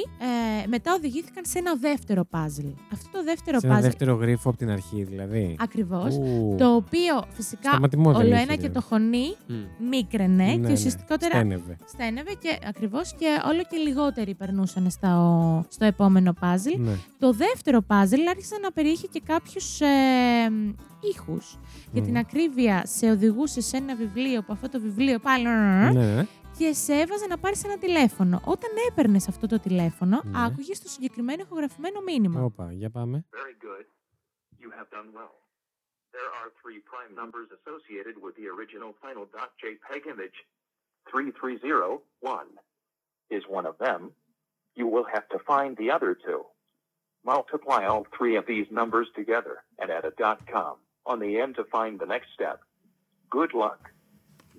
ε, μετά οδηγήθηκαν σε ένα δεύτερο puzzle. Αυτό το δεύτερο Σε ένα puzzle. δεύτερο γρίφο από την αρχή, δηλαδή. Ακριβώς. Ου. Το οποίο φυσικά Σταματημό δεν όλο είχε, ένα και ρε. το χωνί Μμ. μίκραινε Ναι, και ναι. ουσιαστικότερα Στένευε. στένευε και ακριβώς και όλο και λιγότεροι περνούσαν στο, στο επόμενο puzzle. Ναι. Το δεύτερο puzzle άρχισε να περιείχε και κάποιους ε, ήχους. Για Μμ. την ακρίβεια σε οδηγούσε σε ένα βιβλίο που αυτό το βιβλίο πάλι Ναι, ναι. και σε έβαζε να πάρεις ένα τηλέφωνο. Όταν έπαιρνες αυτό το τηλέφωνο, Ναι. άκουγες το συγκεκριμένο ηχογραφημένο μήνυμα. Όπα, για πάμε. Very good. You have done well. There are three prime numbers associated with the original final .jpeg image. 3301 is one of them. You will have to find the other two. Multiply all three of these numbers together and add a .com on the end to find the next step. Good luck.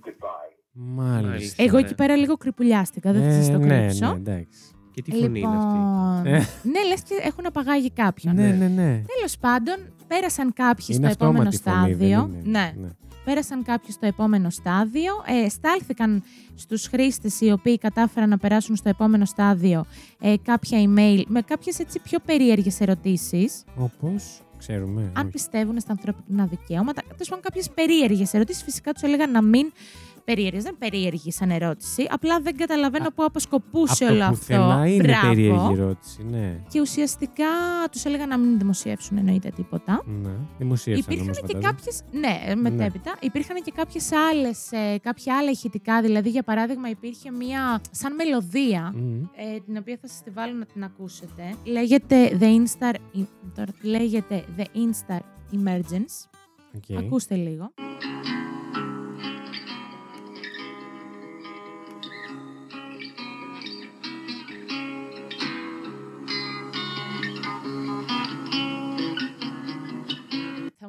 Goodbye. Μάλιστα. Εγώ Ναι. εκεί πέρα λίγο κρυπουλιάστηκα, δεν θα σας το ναι, κρύψω. ναι, εντάξει. Και τι φωνή είναι αυτή; Λοιπόν, Ε. ναι, λες και έχουν απαγάγει κάποιον. Ναι, ναι, ναι. Τέλος πάντων, πέρασαν κάποιοι Είναι στο επόμενο αυτόματη φωνή, δεν στάδιο. είναι. Ναι, πέρασαν κάποιοι στο επόμενο στάδιο. Ε, στάλθηκαν στους χρήστες οι οποίοι κατάφεραν να περάσουν στο επόμενο στάδιο ε, κάποια email με κάποιες έτσι πιο περίεργες ερωτήσεις. Όπως, ξέρουμε. Αν όχι. πιστεύουν στα ανθρώπινα δικαιώματα. Τέλος πάντων, κάποιες περίεργες ερωτήσεις. Φυσικά τους έλεγαν να μην περίεργες. Δεν περίεργη σαν ερώτηση. Απλά δεν καταλαβαίνω Α, πού αποσκοπούσε Από όλο το αυτό. πουθενά είναι Μπράβο. περίεργη ερώτηση, ναι. Και ουσιαστικά τους έλεγα να μην δημοσιεύσουν εννοείται τίποτα. ναι. Δημοσίευσαν Υπήρχαν όμως, και φαντάζομαι. κάποιες. Ναι, μετέπειτα. Υπήρχαν και κάποιες άλλες, κάποια άλλα ηχητικά. Δηλαδή, για παράδειγμα, υπήρχε μία σαν μελωδία. Μμμ. ε, την οποία θα σας τη βάλω να την ακούσετε. Λέγεται The Instar, τώρα λέγεται The Instar Emergence. OK. Ακούστε λίγο.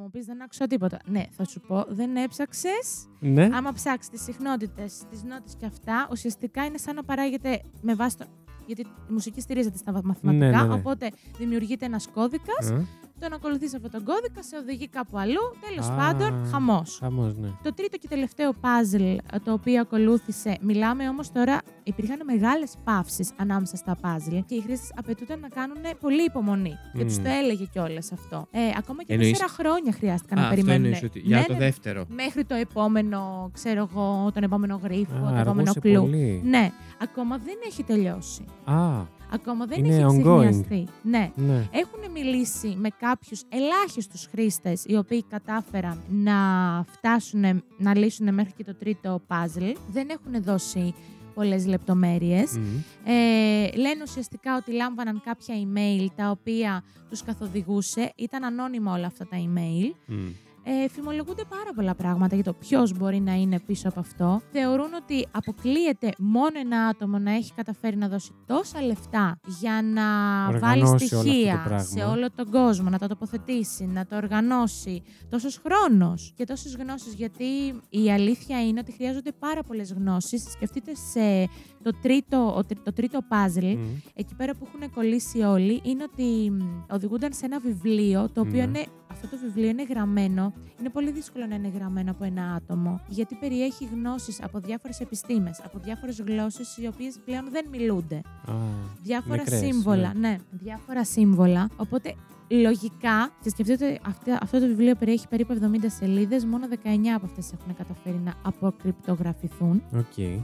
Μου πεις δεν άκουσα τίποτα. Ναι, θα σου πω, δεν έψαξες. Ναι. Άμα ψάξεις τις συχνότητες, τις νότες και αυτά, ουσιαστικά είναι σαν να παράγεται με βάση το. Γιατί η μουσική στηρίζεται στα μαθηματικά. Ναι, ναι, ναι. Οπότε δημιουργείται ένας κώδικας. Α, Τον ακολουθείς αυτόν τον κώδικα, σε οδηγεί κάπου αλλού. Τέλος Α. πάντων, χαμός. Χαμός, ναι. Το τρίτο και τελευταίο puzzle ε, το οποίο ακολούθησε, μιλάμε όμως τώρα, υπήρχαν μεγάλες παύσεις ανάμεσα στα puzzle και οι χρήστες απαιτούνταν να κάνουν πολύ υπομονή. Και Μμμ. του το έλεγε κιόλας αυτό. Ε, ακόμα και Εννοείς- τέσσερα χρόνια χρειάστηκαν Α, να αυτό περιμένουν. εννοείς ότι για Ναι, το ναι, δεύτερο. Μέχρι το επόμενο, ξέρω εγώ, τον επόμενο γρίφο, Α, το επόμενο αργούσε κλου. πολύ. Ναι, ακόμα δεν έχει τελειώσει. Α, Ακόμα δεν Είναι έχει ongoing. εξηγιαστεί. Ναι. ναι. Έχουν μιλήσει με κάποιους ελάχιστους χρήστες οι οποίοι κατάφεραν να φτάσουν να λύσουν μέχρι και το τρίτο puzzle. Δεν έχουν δώσει πολλές λεπτομέρειες. Μμμ. Ε, λένε ουσιαστικά ότι λάμβαναν κάποια email τα οποία τους καθοδηγούσε. Ήταν ανώνυμα όλα αυτά τα email. Μμ. Ε, φημολογούνται πάρα πολλά πράγματα για το ποιος μπορεί να είναι πίσω από αυτό. Θεωρούν ότι αποκλείεται μόνο ένα άτομο να έχει καταφέρει να δώσει τόσα λεφτά για να βάλει Οργανώσει όλο αυτό το στοιχεία πράγμα. σε όλο τον κόσμο, να τα τοποθετήσει, να το οργανώσει. Τόσος χρόνος και τόσες γνώσεις. Γιατί η αλήθεια είναι ότι χρειάζονται πάρα πολλές γνώσεις. Σκεφτείτε σε το τρίτο, ο τρι- το τρίτο puzzle, Μμ. εκεί πέρα που έχουν κολλήσει όλοι, είναι ότι μ, οδηγούνταν σε ένα βιβλίο, το οποίο Ναι. είναι, αυτό το βιβλίο είναι γραμμένο. Είναι πολύ δύσκολο να είναι γραμμένο από ένα άτομο, γιατί περιέχει γνώσεις από διάφορες επιστήμες, από διάφορες γλώσσες, οι οποίες πλέον δεν μιλούνται. Α, Διάφορα νεκρές, σύμβολα, ναι. διάφορα σύμβολα. Οπότε λογικά, και σκεφτείτε ότι αυτή- αυτό το βιβλίο περιέχει περίπου 70 σελίδες, μόνο 19 από αυτές έχουν καταφέρει να αποκρυπτογραφηθούν. Οκ. Ε,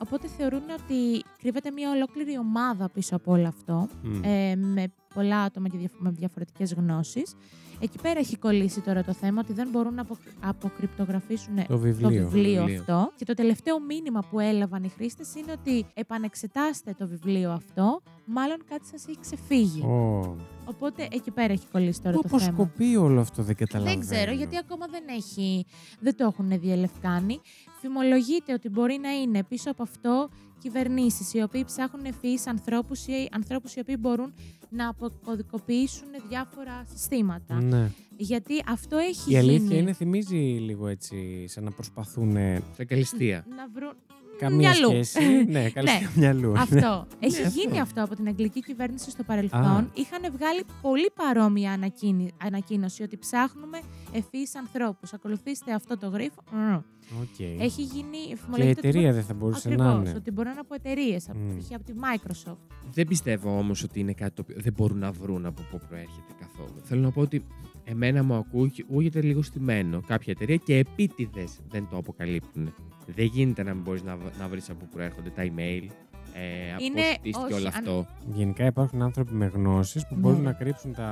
οπότε θεωρούν ότι κρύβεται μια ολόκληρη ομάδα πίσω από όλο αυτό, Μμ. ε, με πολλά άτομα και διαφ- με διαφορετικές γνώσεις. Εκεί πέρα έχει κολλήσει τώρα το θέμα ότι δεν μπορούν να απο- αποκρυπτογραφήσουν Το βιβλίο. το βιβλίο Βιβλίο. αυτό. Και το τελευταίο μήνυμα που έλαβαν οι χρήστες είναι ότι επανεξετάστε το βιβλίο αυτό, μάλλον κάτι σας έχει ξεφύγει. Ω. Οπότε εκεί πέρα έχει κολλήσει τώρα Πού το θέμα. αποσκοπεί όλο αυτό, δεν καταλαβαίνω. Δεν ξέρω, γιατί ακόμα δεν, έχει, δεν το έχουν διελευκάνει. Φημολογείται ότι μπορεί να είναι πίσω από αυτό κυβερνήσεις οι οποίοι ψάχνουν ευφυεί ανθρώπους ή ανθρώπους οι οποίοι μπορούν να αποκωδικοποιήσουν διάφορα συστήματα. Ναι. Γιατί αυτό έχει Η αλήθεια γίνει. είναι, θυμίζει λίγο έτσι, σαν να προσπαθούν ε, Σε καλυστία. Να βρουν. Καμία μυαλού. σχέση. ναι, <laughs> καλή Ναι. μυαλού. Αυτό. Έχει Ναι, γίνει αυτό. αυτό από την αγγλική κυβέρνηση στο παρελθόν. Α. Είχαν βγάλει πολύ παρόμοια ανακοίνη- ανακοίνωση ότι ψάχνουμε ευφυείς ανθρώπους. Ακολουθήστε αυτό το γρίφο. Μμμ. Οκ. Έχει γίνει. Και η φημολογείται ότι εταιρεία δεν θα μπορούσε να Ακριβώς, είναι. ότι μπορούν από εταιρείες, Μμ. π.χ. από τη Microsoft. Δεν πιστεύω όμως ότι είναι κάτι το οποίο δεν μπορούν να βρουν από πού προέρχεται καθόλου. Θέλω να πω ότι εμένα μου ακούγε- ακούγεται λίγο στημένο κάποια εταιρεία και επίτηδες δεν το αποκαλύπτουν. Δεν γίνεται να μην μπορείς να, β- να βρεις από πού προέρχονται τα email, ε, από Είναι- πώς χτίστηκε όχι, όλο αν- αυτό. Γενικά υπάρχουν άνθρωποι με γνώσεις που Ναι. μπορούν να κρύψουν τα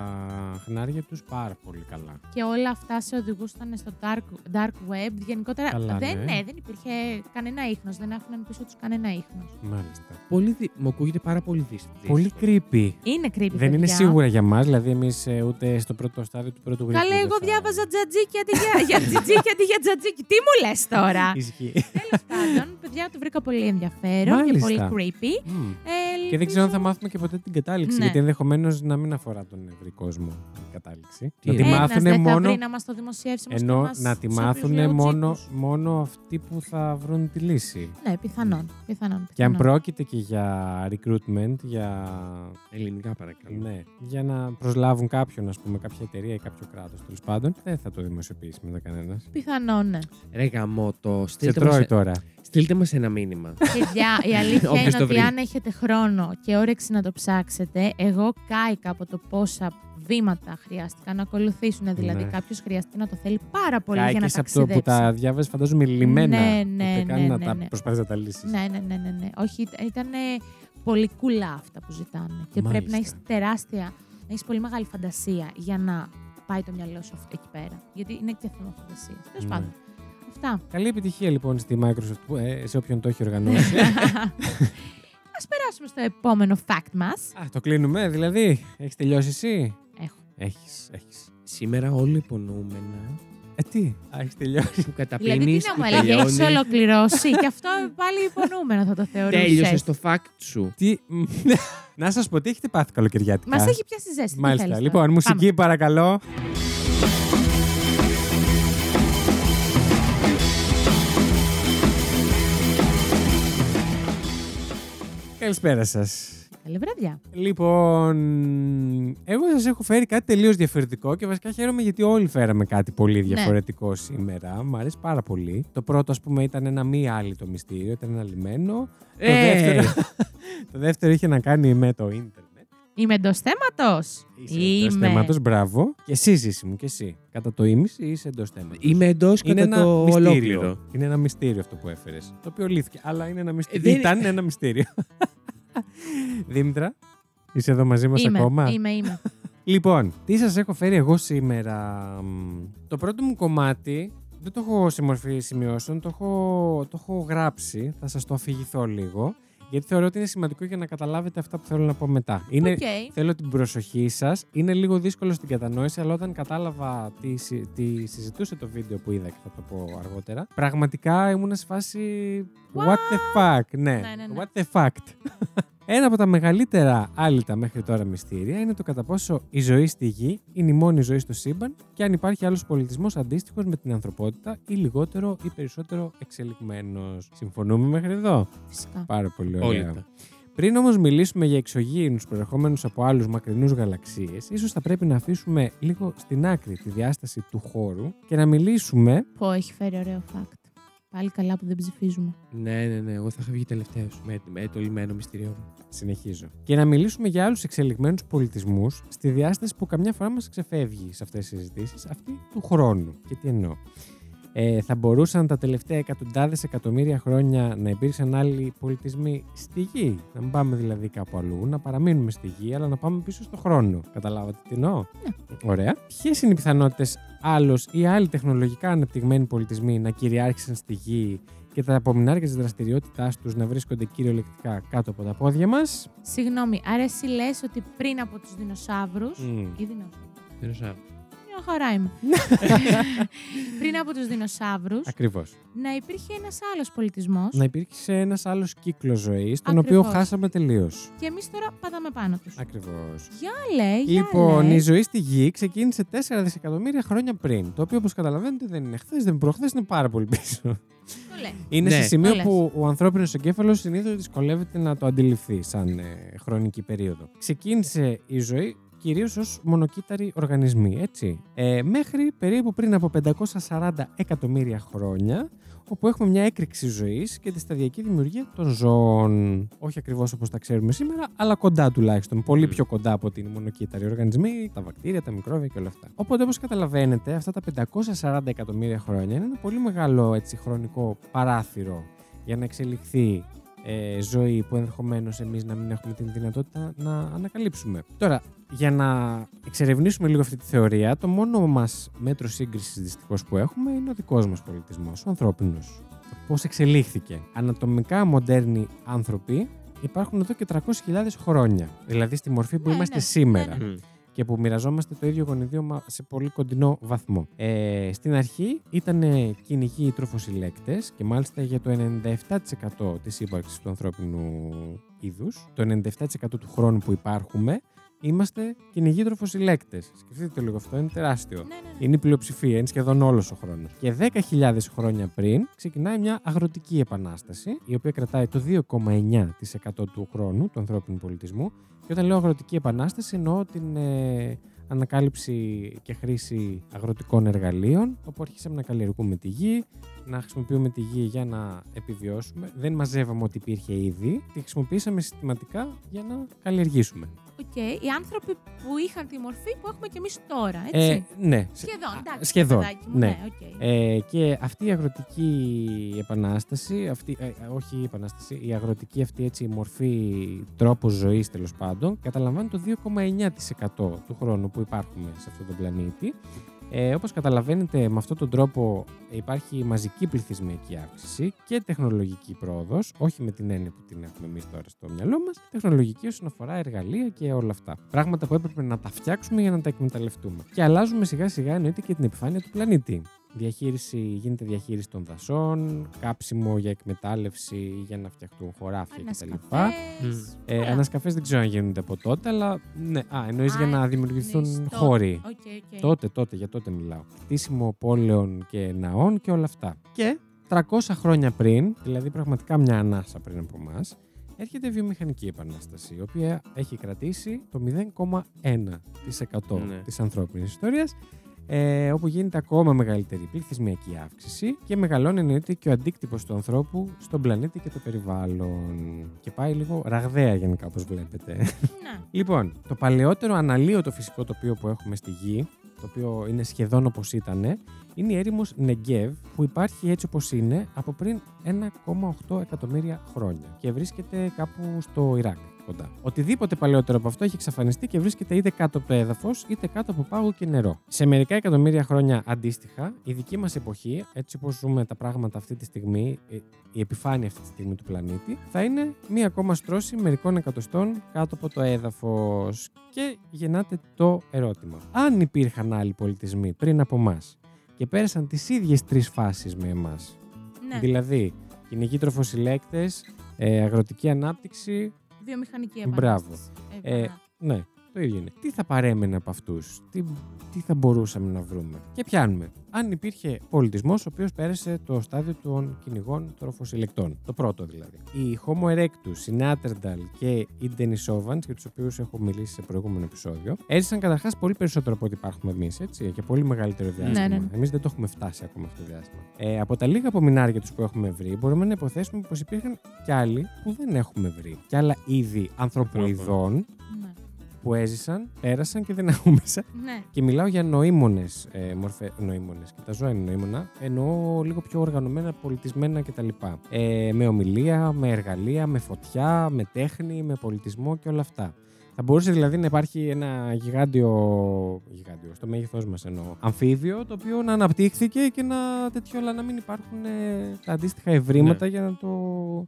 χνάρια τους πάρα πολύ καλά. Και όλα αυτά σε οδηγούσαν στο dark, dark web. Γενικότερα Καλά, δεν, ναι. ναι, δεν υπήρχε κανένα ίχνος, δεν άφηναν πίσω τους κανένα ίχνος. Μάλιστα. Πολύ δι... Μου ακούγεται πάρα πολύ δύσκολο. Πολύ creepy. Είναι creepy, Δεν είναι παιδιά. σίγουρα για μας, δηλαδή εμείς ε, ούτε στο πρώτο στάδιο του πρώτου γρήγορου. Καλέ, εγώ διάβαζα τζατζίκι αντί για, για τζιτζίκι αντί για τζατζίκι. Τι μου λες τώρα; Ισχύει. Τέλος πάντων, παιδιά, το βρήκα πολύ ενδιαφέρον και πολύ Μάλιστα. Creepy. Μμ. Ε, Και δεν ξέρω αν θα μάθουμε και ποτέ την κατάληξη, Ναι. γιατί ενδεχομένως να μην αφορά τον ευρύ κόσμο η κατάληξη. Τι να τη εννοείς; Ένας μάθουν δεν θα μόνο. βρει να μας το δημοσιεύσει όμως και Ενώ μας να τη τους μάθουν όπλους μόνο, λεωτζίκους. μόνο αυτοί που θα βρουν τη λύση. Ναι, πιθανόν. πιθανόν, Και αν πιθανόν. πρόκειται και για recruitment, για, Ελληνικά παρακαλώ. ναι, για να προσλάβουν κάποιον, ας πούμε, κάποια εταιρεία ή κάποιο κράτος τέλος πάντων, δεν θα το δημοσιοποιήσει μετά κανένας. Πιθανόν, ναι. Ρε γαμό, το Σε στείλτε μας, τρώει τώρα. Στείλτε μας ένα μήνυμα. <laughs> Παιδιά, η αλήθεια Όποιος είναι το ότι βρει. αν έχετε χρόνο και όρεξη να το ψάξετε, εγώ κάηκα από το πόσα βήματα χρειάστηκαν να ακολουθήσουν. Δηλαδή, Ναι. κάποιος χρειάστηκε να το θέλει πάρα πολύ για να Κάηκες από το ταξιδέψει. που τα διάβαζες, φαντάζομαι λιμένα. Ναι, ναι, Ούτε καν ναι, να ναι, τα ναι. προσπαθείς να τα λύσεις. Ναι, ναι, ναι, ναι, ναι. Όχι, ήταν πολύ κουλά αυτά που ζητάνε. Και πρέπει να έχεις Μάλιστα. τεράστια, να έχεις πολύ μεγάλη φαντασία για να πάει το μυαλό σου αυτό εκεί πέρα. Γιατί είναι και θέμα φαντασίας. Τέλος Ναι. πάντων. Αυτά. Καλή επιτυχία λοιπόν στη Microsoft, που, ε, σε όποιον το έχει οργανώσει. <laughs> Α περάσουμε στο επόμενο fact μας. Α, το κλείνουμε δηλαδή. Έχεις τελειώσει εσύ; Έχω. Έχεις, έχεις. Σήμερα όλοι υπονοούμενα Ε, τι, α, έχεις τελειώσει. που Δηλαδή, καταπίνει. τι να μου έλεγε, έχει ολοκληρώσει και αυτό πάλι υπονοούμενο θα το θεωρούσες. Τέλειωσε το fact σου. τι, μ, να σας πω, τι έχετε πάθει καλοκαιριάτικα; Μας έχει πιάσει ζέστη. τι Μάλιστα. θέλεις Λοιπόν, τώρα. μουσική παρακαλώ. Καλησπέρα σας. Πάμε. Καλή βραδιά. Λοιπόν, εγώ σας έχω φέρει κάτι τελείως διαφορετικό και βασικά χαίρομαι γιατί όλοι φέραμε κάτι πολύ Ναι. διαφορετικό σήμερα. Μ' αρέσει πάρα πολύ. Το πρώτο, ας πούμε, ήταν ένα μη άλυτο μυστήριο, ήταν ένα λιμένο. Το, Ε, δεύτερο, <laughs> το δεύτερο είχε να κάνει με το ίντερνετ. Είμαι εντός θέματος. Είσαι εντός θέματος, μπράβο. Και εσύ, Ζήση μου, και εσύ. Κατά το ίμιση είσαι εντός θέματος. Είμαι εντός Είναι κατά ένα το μυστήριο. ολόκληρο. Είναι ένα μυστήριο αυτό που έφερες. Το οποίο λύθηκε. Αλλά είναι ένα μυστήριο. δεν- Ήταν ένα μυστήριο. <laughs> Δήμητρα, είσαι εδώ μαζί μας Είμαι, ακόμα; είμαι, είμαι. Λοιπόν, τι σας έχω φέρει εγώ σήμερα; Μ, Το πρώτο μου κομμάτι δεν το έχω σε μορφή σημειώσεων, το έχω, το έχω γράψει. Θα σας το αφηγηθώ λίγο. Γιατί θεωρώ ότι είναι σημαντικό για να καταλάβετε αυτά που θέλω να πω μετά. Είναι, Οκ. Θέλω την προσοχή σας. Είναι λίγο δύσκολο στην κατανόηση, αλλά όταν κατάλαβα τι, συ- τι συζητούσε το βίντεο που είδα και θα το πω αργότερα, πραγματικά ήμουν σε φάση. What, the fuck, ναι. Ναι, ναι, ναι. What the fuck. Ένα από τα μεγαλύτερα άλυτα μέχρι τώρα μυστήρια είναι το κατά πόσο η ζωή στη γη είναι η μόνη ζωή στο σύμπαν και αν υπάρχει άλλος πολιτισμός αντίστοιχος με την ανθρωπότητα ή λιγότερο ή περισσότερο εξελιγμένος. Συμφωνούμε μέχρι εδώ; Φυσικά. Πάρα πολύ ωραία. Απόλυτα. Πριν όμως μιλήσουμε για εξωγήινους προερχόμενους από άλλους μακρινούς γαλαξίες, ίσως θα πρέπει να αφήσουμε λίγο στην άκρη τη διάσταση του χώρου και να μιλήσουμε. Πω, έχει φέρει ωραίο fact. Πάλι καλά που δεν ψηφίζουμε. Ναι, ναι, ναι. Εγώ θα είχα βγει τελευταίο με, με το λιμένο μυστήριο μου. Συνεχίζω. Και να μιλήσουμε για άλλους εξελιγμένους πολιτισμούς στη διάσταση που καμιά φορά μας ξεφεύγει σε αυτές τις συζητήσεις, αυτή του χρόνου. Και τι εννοώ. Ε, θα μπορούσαν τα τελευταία εκατοντάδες εκατομμύρια χρόνια να υπήρξαν άλλοι πολιτισμοί στη γη; Να μην πάμε δηλαδή κάπου αλλού, να παραμείνουμε στη γη, αλλά να πάμε πίσω στο χρόνο. Καταλάβατε τι εννοώ; Ωραία. Ποιες είναι οι πιθανότητες άλλος ή άλλοι τεχνολογικά ανεπτυγμένοι πολιτισμοί να κυριάρχησαν στη γη και τα απομεινάρια της δραστηριότητάς τους να βρίσκονται κυριολεκτικά κάτω από τα πόδια μας; Συγγνώμη, άρα εσύ λες ότι πριν από τους δεινοσαύρους. Mm. ή δεινόσαυρους; Δεν ξέρω. Μια χαρά είμαι. <laughs> πριν από τους δεινοσαύρους, Ακριβώς. να υπήρχε ένας άλλος πολιτισμός Να υπήρξε ένας άλλος κύκλος ζωής, τον οποίο Ακριβώς. χάσαμε τελείως. και εμείς τώρα πατάμε πάνω τους. Ακριβώς. Για λέ, για Λοιπόν, λέ. η ζωή στη γη ξεκίνησε 4 δισεκατομμύρια χρόνια πριν. Το οποίο, όπως καταλαβαίνετε, δεν είναι χθες, δεν είναι προχθές, είναι πάρα πολύ πίσω. Το λέει. Είναι Ναι. σε σημείο Το λες. που ο ανθρώπινος εγκέφαλος συνήθως δυσκολεύεται να το αντιληφθεί σαν ε, χρονική περίοδο. Ξεκίνησε η ζωή κυρίως ως μονοκύτταροι οργανισμοί, έτσι. Ε, μέχρι περίπου πριν από 540 εκατομμύρια χρόνια, όπου έχουμε μια έκρηξη ζωής και τη σταδιακή δημιουργία των ζώων. Όχι ακριβώς όπως τα ξέρουμε σήμερα, αλλά κοντά τουλάχιστον. Πολύ Μμ. πιο κοντά από ότι είναι οι μονοκύτταροι οργανισμοί, τα βακτήρια, τα μικρόβια και όλα αυτά. Οπότε, όπως καταλαβαίνετε, αυτά τα 540 εκατομμύρια χρόνια είναι ένα πολύ μεγάλο έτσι, χρονικό παράθυρο για να εξελιχθεί ε, ζωή που ενδεχομένως εμείς να μην έχουμε την δυνατότητα να ανακαλύψουμε. Τώρα, για να εξερευνήσουμε λίγο αυτή τη θεωρία, το μόνο μας μέτρο σύγκρισης δυστυχώς που έχουμε είναι ο δικός μας πολιτισμός, ο ανθρώπινος. Πώς εξελίχθηκε. Ανατομικά μοντέρνοι άνθρωποι υπάρχουν εδώ και 300.000 χρόνια. Δηλαδή στη μορφή που Ναι, είμαστε ναι, σήμερα ναι, ναι. Μμ. και που μοιραζόμαστε το ίδιο γονιδίωμα σε πολύ κοντινό βαθμό. Ε, στην αρχή ήταν κυνηγοί τροφοσυλλέκτες και μάλιστα για το 97% της ύπαρξης του ανθρώπινου είδους, το 97% του χρόνου που υπάρχουμε, είμαστε κυνηγοί τροφοσυλλέκτες. Σκεφτείτε το λίγο αυτό, είναι τεράστιο. Ναι, ναι, ναι. Είναι η πλειοψηφία, είναι σχεδόν όλος ο χρόνος. Και 10.000 χρόνια πριν ξεκινάει μια αγροτική επανάσταση, η οποία κρατάει το 2,9% του χρόνου του ανθρώπινου πολιτισμού. Και όταν λέω αγροτική επανάσταση, εννοώ την ε, ανακάλυψη και χρήση αγροτικών εργαλείων, όπου αρχίσαμε να καλλιεργούμε τη γη, να χρησιμοποιούμε τη γη για να επιβιώσουμε. Δεν μαζεύαμε ό,τι υπήρχε ήδη, τη χρησιμοποιήσαμε συστηματικά για να καλλιεργήσουμε. Οκ, οι άνθρωποι που είχαν τη μορφή που έχουμε κι εμείς τώρα, έτσι. Ε, ναι. Σχεδόν, Α, εντάξει. σχεδόν, παιδάκι μου, ναι. ναι οκ. Ε, και αυτή η αγροτική επανάσταση, αυτή, ε, όχι η επανάσταση, η αγροτική αυτή έτσι η μορφή τρόπος ζωής τέλος πάντων, καταλαμβάνει το 2,9% του χρόνου που υπάρχουμε σε αυτόν τον πλανήτη. Ε, όπως καταλαβαίνετε, με αυτόν τον τρόπο υπάρχει μαζική πληθυσμιακή αύξηση και τεχνολογική πρόοδος, όχι με την έννοια που την έχουμε εμείς τώρα στο μυαλό μας, τεχνολογική όσον αφορά εργαλεία και όλα αυτά. Πράγματα που έπρεπε να τα φτιάξουμε για να τα εκμεταλλευτούμε. Και αλλάζουμε σιγά σιγά εννοείται και την επιφάνεια του πλανήτη. Διαχείριση, γίνεται διαχείριση των δασών, κάψιμο για εκμετάλλευση για να φτιαχτούν χωράφια κτλ. Ανασκαφές. Ε, Όλα. ανασκαφές δεν ξέρω αν γίνονται από τότε, αλλά ναι, α, εννοείς Α, για να δημιουργηθούν εννοείς τότε. χώροι. Οκ, οκ. Τότε, τότε, για τότε μιλάω. Χτίσιμο πόλεων και ναών και όλα αυτά. Και 300 χρόνια πριν, δηλαδή πραγματικά μια ανάσα πριν από εμάς, έρχεται η βιομηχανική επανάσταση, η οποία έχει κρατήσει το 0,1% Ναι. της ανθρώπινης ιστορίας, ε, όπου γίνεται ακόμα μεγαλύτερη πληθυσμιακή αύξηση και μεγαλώνει εννοείται και ο αντίκτυπος του ανθρώπου στον πλανήτη και το περιβάλλον. Και πάει λίγο ραγδαία γενικά όπως βλέπετε. Ναι. Λοιπόν, το παλαιότερο αναλύωτο φυσικό τοπίο που έχουμε στη γη, το οποίο είναι σχεδόν όπως ήταν, είναι η έρημος Νεγκέβ που υπάρχει έτσι όπως είναι από πριν 1,8 εκατομμύρια χρόνια και βρίσκεται κάπου στο Ιράκ κοντά. Οτιδήποτε παλαιότερο από αυτό έχει εξαφανιστεί και βρίσκεται είτε κάτω από το έδαφος είτε κάτω από πάγο και νερό. Σε μερικά εκατομμύρια χρόνια αντίστοιχα, η δική μας εποχή, έτσι όπως ζούμε τα πράγματα αυτή τη στιγμή, ε, η επιφάνεια αυτή τη στιγμή του πλανήτη, θα είναι μία ακόμα στρώση μερικών εκατοστών κάτω από το έδαφος. Και γεννάται το ερώτημα. Αν υπήρχαν άλλοι πολιτισμοί πριν από εμά και πέρασαν τις ίδιες τρεις φάσεις με εμάς, ναι. δηλαδή κυνηγοί τροφοσυλλέκτες, ε, αγροτική ανάπτυξη, Βιομηχανική Μπράβο. επανάσταση. Ε, Επανάσταση. ναι, το ίδιο είναι. Τι θα παρέμενε από αυτούς, τι, τι θα μπορούσαμε να βρούμε; Και πιάνουμε. Αν υπήρχε πολιτισμός ο οποίος πέρασε το στάδιο των κυνηγών τροφοσυλλεκτών. Το πρώτο δηλαδή. Οι Homo erectus, οι Neanderthal και οι Denisovans, για τους οποίους έχω μιλήσει σε προηγούμενο επεισόδιο, έζησαν καταρχάς πολύ περισσότερο από ό,τι υπάρχουμε εμείς, έτσι, και πολύ μεγαλύτερο διάστημα. ναι, ναι. Εμείς δεν το έχουμε φτάσει ακόμα αυτό το διάστημα. Ε, από τα λίγα απομεινάρια τους που έχουμε βρει, μπορούμε να υποθέσουμε πως υπήρχαν κι άλλοι που δεν έχουμε βρει. Κι άλλα είδη ανθρωποειδών Ναι. Που έζησαν, πέρασαν και δεν αχούμεσαν. ναι. Και μιλάω για νοήμονες ε, μορφέ. Νοήμονες. Και τα ζώα είναι νοήμονα. Εννοώ λίγο πιο οργανωμένα, πολιτισμένα κτλ. Ε, με ομιλία, με εργαλεία, με φωτιά, με τέχνη, με πολιτισμό και όλα αυτά. Θα μπορούσε δηλαδή να υπάρχει ένα γιγάντιο. γιγάντιο, στο μέγεθός μας εννοώ. Αμφίβιο, το οποίο να αναπτύχθηκε και να τέτοιο, αλλά να μην υπάρχουν ε, τα αντίστοιχα ευρήματα για να το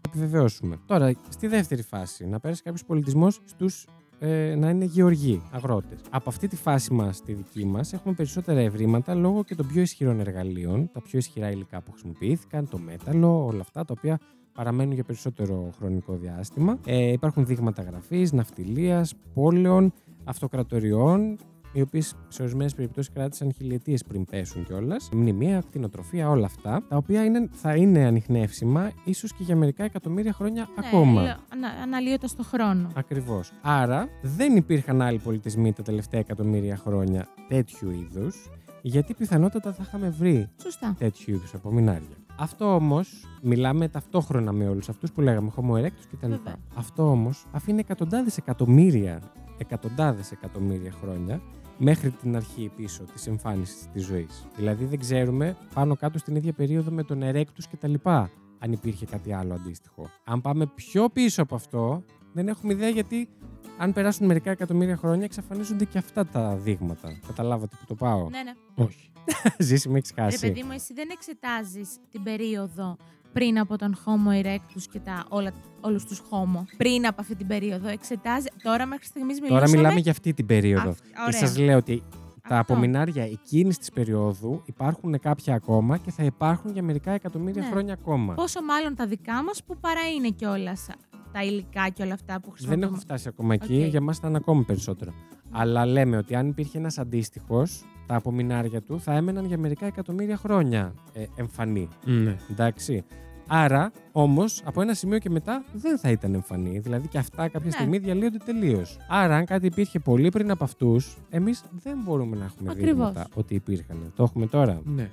επιβεβαιώσουμε. Τώρα, στη δεύτερη φάση, να πέρασε κάποιος πολιτισμός στους ε, να είναι γεωργοί, αγρότες. Από αυτή τη φάση μας, τη δική μας, έχουμε περισσότερα ευρήματα λόγω και των πιο ισχυρών εργαλείων, τα πιο ισχυρά υλικά που χρησιμοποιήθηκαν, το μέταλλο, όλα αυτά τα οποία παραμένουν για περισσότερο χρονικό διάστημα. Ε, υπάρχουν δείγματα γραφής, ναυτιλίας, πόλεων, αυτοκρατοριών, οι οποίες σε ορισμένες περιπτώσεις κράτησαν χιλιετίες πριν πέσουν κιόλας. Μνημεία, κτηνοτροφία, όλα αυτά, τα οποία είναι, θα είναι ανοιχνεύσιμα ίσως και για μερικά εκατομμύρια χρόνια ακόμα. Ναι, ανα, αναλύοντας το χρόνο. Ακριβώς. Άρα δεν υπήρχαν άλλοι πολιτισμοί τα τελευταία εκατομμύρια χρόνια τέτοιου είδους, γιατί πιθανότατα θα είχαμε βρει Σωστά. τέτοιου είδους απομεινάρια. Αυτό όμως, μιλάμε ταυτόχρονα με όλους αυτούς που λέγαμε Homo erectus κτλ. Βέβαια. Αυτό όμως αφήνει εκατοντάδες εκατομμύρια, εκατοντάδες εκατομμύρια χρόνια μέχρι την αρχή πίσω της εμφάνισης της ζωής. Δηλαδή δεν ξέρουμε πάνω κάτω στην ίδια περίοδο με τον Erectus κτλ. Αν υπήρχε κάτι άλλο αντίστοιχο. Αν πάμε πιο πίσω από αυτό, δεν έχουμε ιδέα γιατί αν περάσουν μερικά εκατομμύρια χρόνια εξαφανίζονται και αυτά τα δείγματα. Καταλάβατε που το πάω; Ναι, ναι. Όχι. <laughs> Ζήσει, με έχεις Ρε χάσει. παιδί μου, εσύ δεν εξετάζεις την περίοδο πριν από τον Homo erectus και τα, όλα, όλους τους Homo. Πριν από αυτή την περίοδο. Εξετάζει. Τώρα μέχρι στιγμής μιλούσαμε... Τώρα μιλάμε για αυτή την περίοδο. Αυ- Και ωραία. σας λέω ότι τα Αυτό. απομεινάρια εκείνης της περίοδου υπάρχουν κάποια ακόμα και θα υπάρχουν για μερικά εκατομμύρια Ναι. χρόνια ακόμα. Πόσο μάλλον τα δικά μας που παρά είναι κιόλας τα υλικά και όλα αυτά που Δεν χρησιμοποιούμε. έχω φτάσει ακόμα εκεί, Οκ. για μας ήταν ακόμα περισσότερο. Αλλά λέμε ότι αν υπήρχε ένας αντίστοιχος, τα απομεινάρια του θα έμεναν για μερικά εκατομμύρια χρόνια ε, εμφανή. Ναι. Εντάξει. Άρα, όμως, από ένα σημείο και μετά δεν θα ήταν εμφανή. Δηλαδή και αυτά κάποια Ναι. στιγμή διαλύονται τελείως. Άρα, αν κάτι υπήρχε πολύ πριν από αυτούς, εμείς δεν μπορούμε να έχουμε Ακριβώς. δείγματα ότι υπήρχαν. Το έχουμε τώρα. Ναι.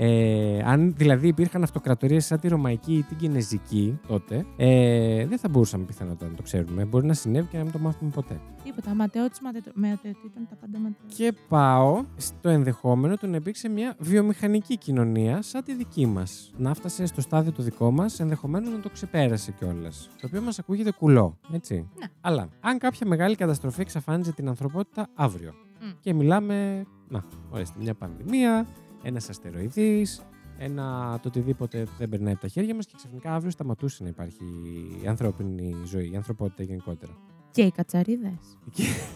Ε, αν δηλαδή υπήρχαν αυτοκρατορίες σαν τη Ρωμαϊκή ή την Κινέζικη τότε, ε, δεν θα μπορούσαμε πιθανότατα να το ξέρουμε. Μπορεί να συνέβη και να μην το μάθουμε ποτέ. Τίποτα. Ματαιώτη, ματαιωτήτων, τα πάντα ματαιώτη. Και πάω στο ενδεχόμενο του να υπήρξε μια βιομηχανική κοινωνία σαν τη δική μας. Να φτάσε στο στάδιο το δικό μας, ενδεχομένως να το ξεπέρασε κιόλας. Το οποίο μας ακούγεται κουλό, έτσι. Ναι. Αλλά αν κάποια μεγάλη καταστροφή εξαφάνιζε την ανθρωπότητα αύριο. Μμ. Και μιλάμε. Να, ορίστε, μια πανδημία, ένας αστεροειδής, ένα το οτιδήποτε που δεν περνάει από τα χέρια μας και ξαφνικά αύριο σταματούσε να υπάρχει η ανθρώπινη ζωή, η ανθρωπότητα γενικότερα. Και οι κατσαρίδες.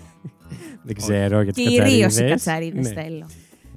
<laughs> δεν ξέρω για τις Κυρίως οι κατσαρίδες Ναι. θέλω.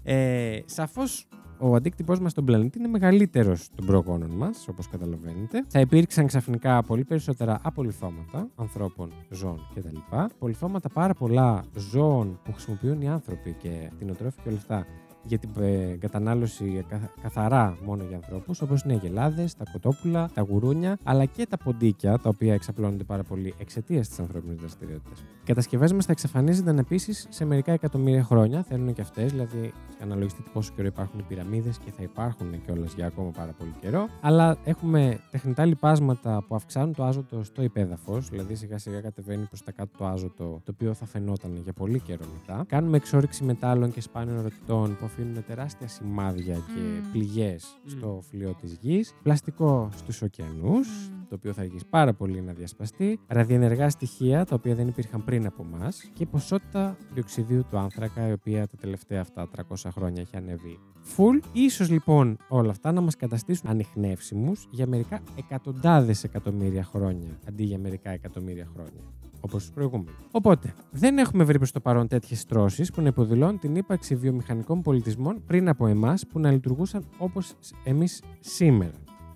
Ε, Σαφώς ο αντίκτυπός μας στον πλανήτη είναι μεγαλύτερος των προγόνων μας, όπως καταλαβαίνετε. Θα υπήρξαν ξαφνικά πολύ περισσότερα απολυθώματα ανθρώπων, ζώων κτλ. Πολυθώματα πάρα πολλά ζώων που χρησιμοποιούν οι άνθρωποι και κτηνοτρόφοι και όλα αυτά για την ε, κατανάλωση κα- καθαρά μόνο για ανθρώπους, όπως είναι οι αγελάδε, τα κοτόπουλα, τα γουρούνια, αλλά και τα ποντίκια, τα οποία εξαπλώνονται πάρα πολύ εξαιτίας της ανθρώπινης δραστηριότητας. Οι κατασκευέ μα θα εξαφανίζονταν επίσης σε μερικά εκατομμύρια χρόνια, θέλουν και αυτές, δηλαδή αναλογιστείτε πόσο καιρό υπάρχουν οι πυραμίδες και θα υπάρχουν κιόλας για ακόμα πάρα πολύ καιρό. Αλλά έχουμε τεχνητά λιπάσματα που αυξάνουν το άζωτο στο υπέδαφος, δηλαδή σιγά σιγά κατεβαίνει προς τα κάτω το άζωτο, το οποίο θα φαινόταν για πολύ καιρό μετά. Κάνουμε εξόριξη μετάλλων και σπάνιων ορεικτών που αφήνουν τεράστια σημάδια και Μμμ. πληγές Μμ. στο φλοιό της γης. Πλαστικό στους ωκεανούς, Μμ. το οποίο θα αργήσει πάρα πολύ να διασπαστεί. Ραδιενεργά στοιχεία, τα οποία δεν υπήρχαν πριν από εμά. Και ποσότητα διοξιδίου του άνθρακα, η οποία τα τελευταία αυτά 300 χρόνια έχει ανέβει full. Ίσως λοιπόν όλα αυτά να μας καταστήσουν ανιχνεύσιμους για μερικά εκατοντάδες εκατομμύρια χρόνια, αντί για μερικά εκατομμύρια χρόνια. Όπως τους προηγούμενους. Οπότε, δεν έχουμε βρει προς το παρόν τέτοιες τρώσεις που να υποδηλώνουν την ύπαρξη βιομηχανικών πολιτισμών πριν από εμάς που να λειτουργούσαν όπως εμείς σήμερα.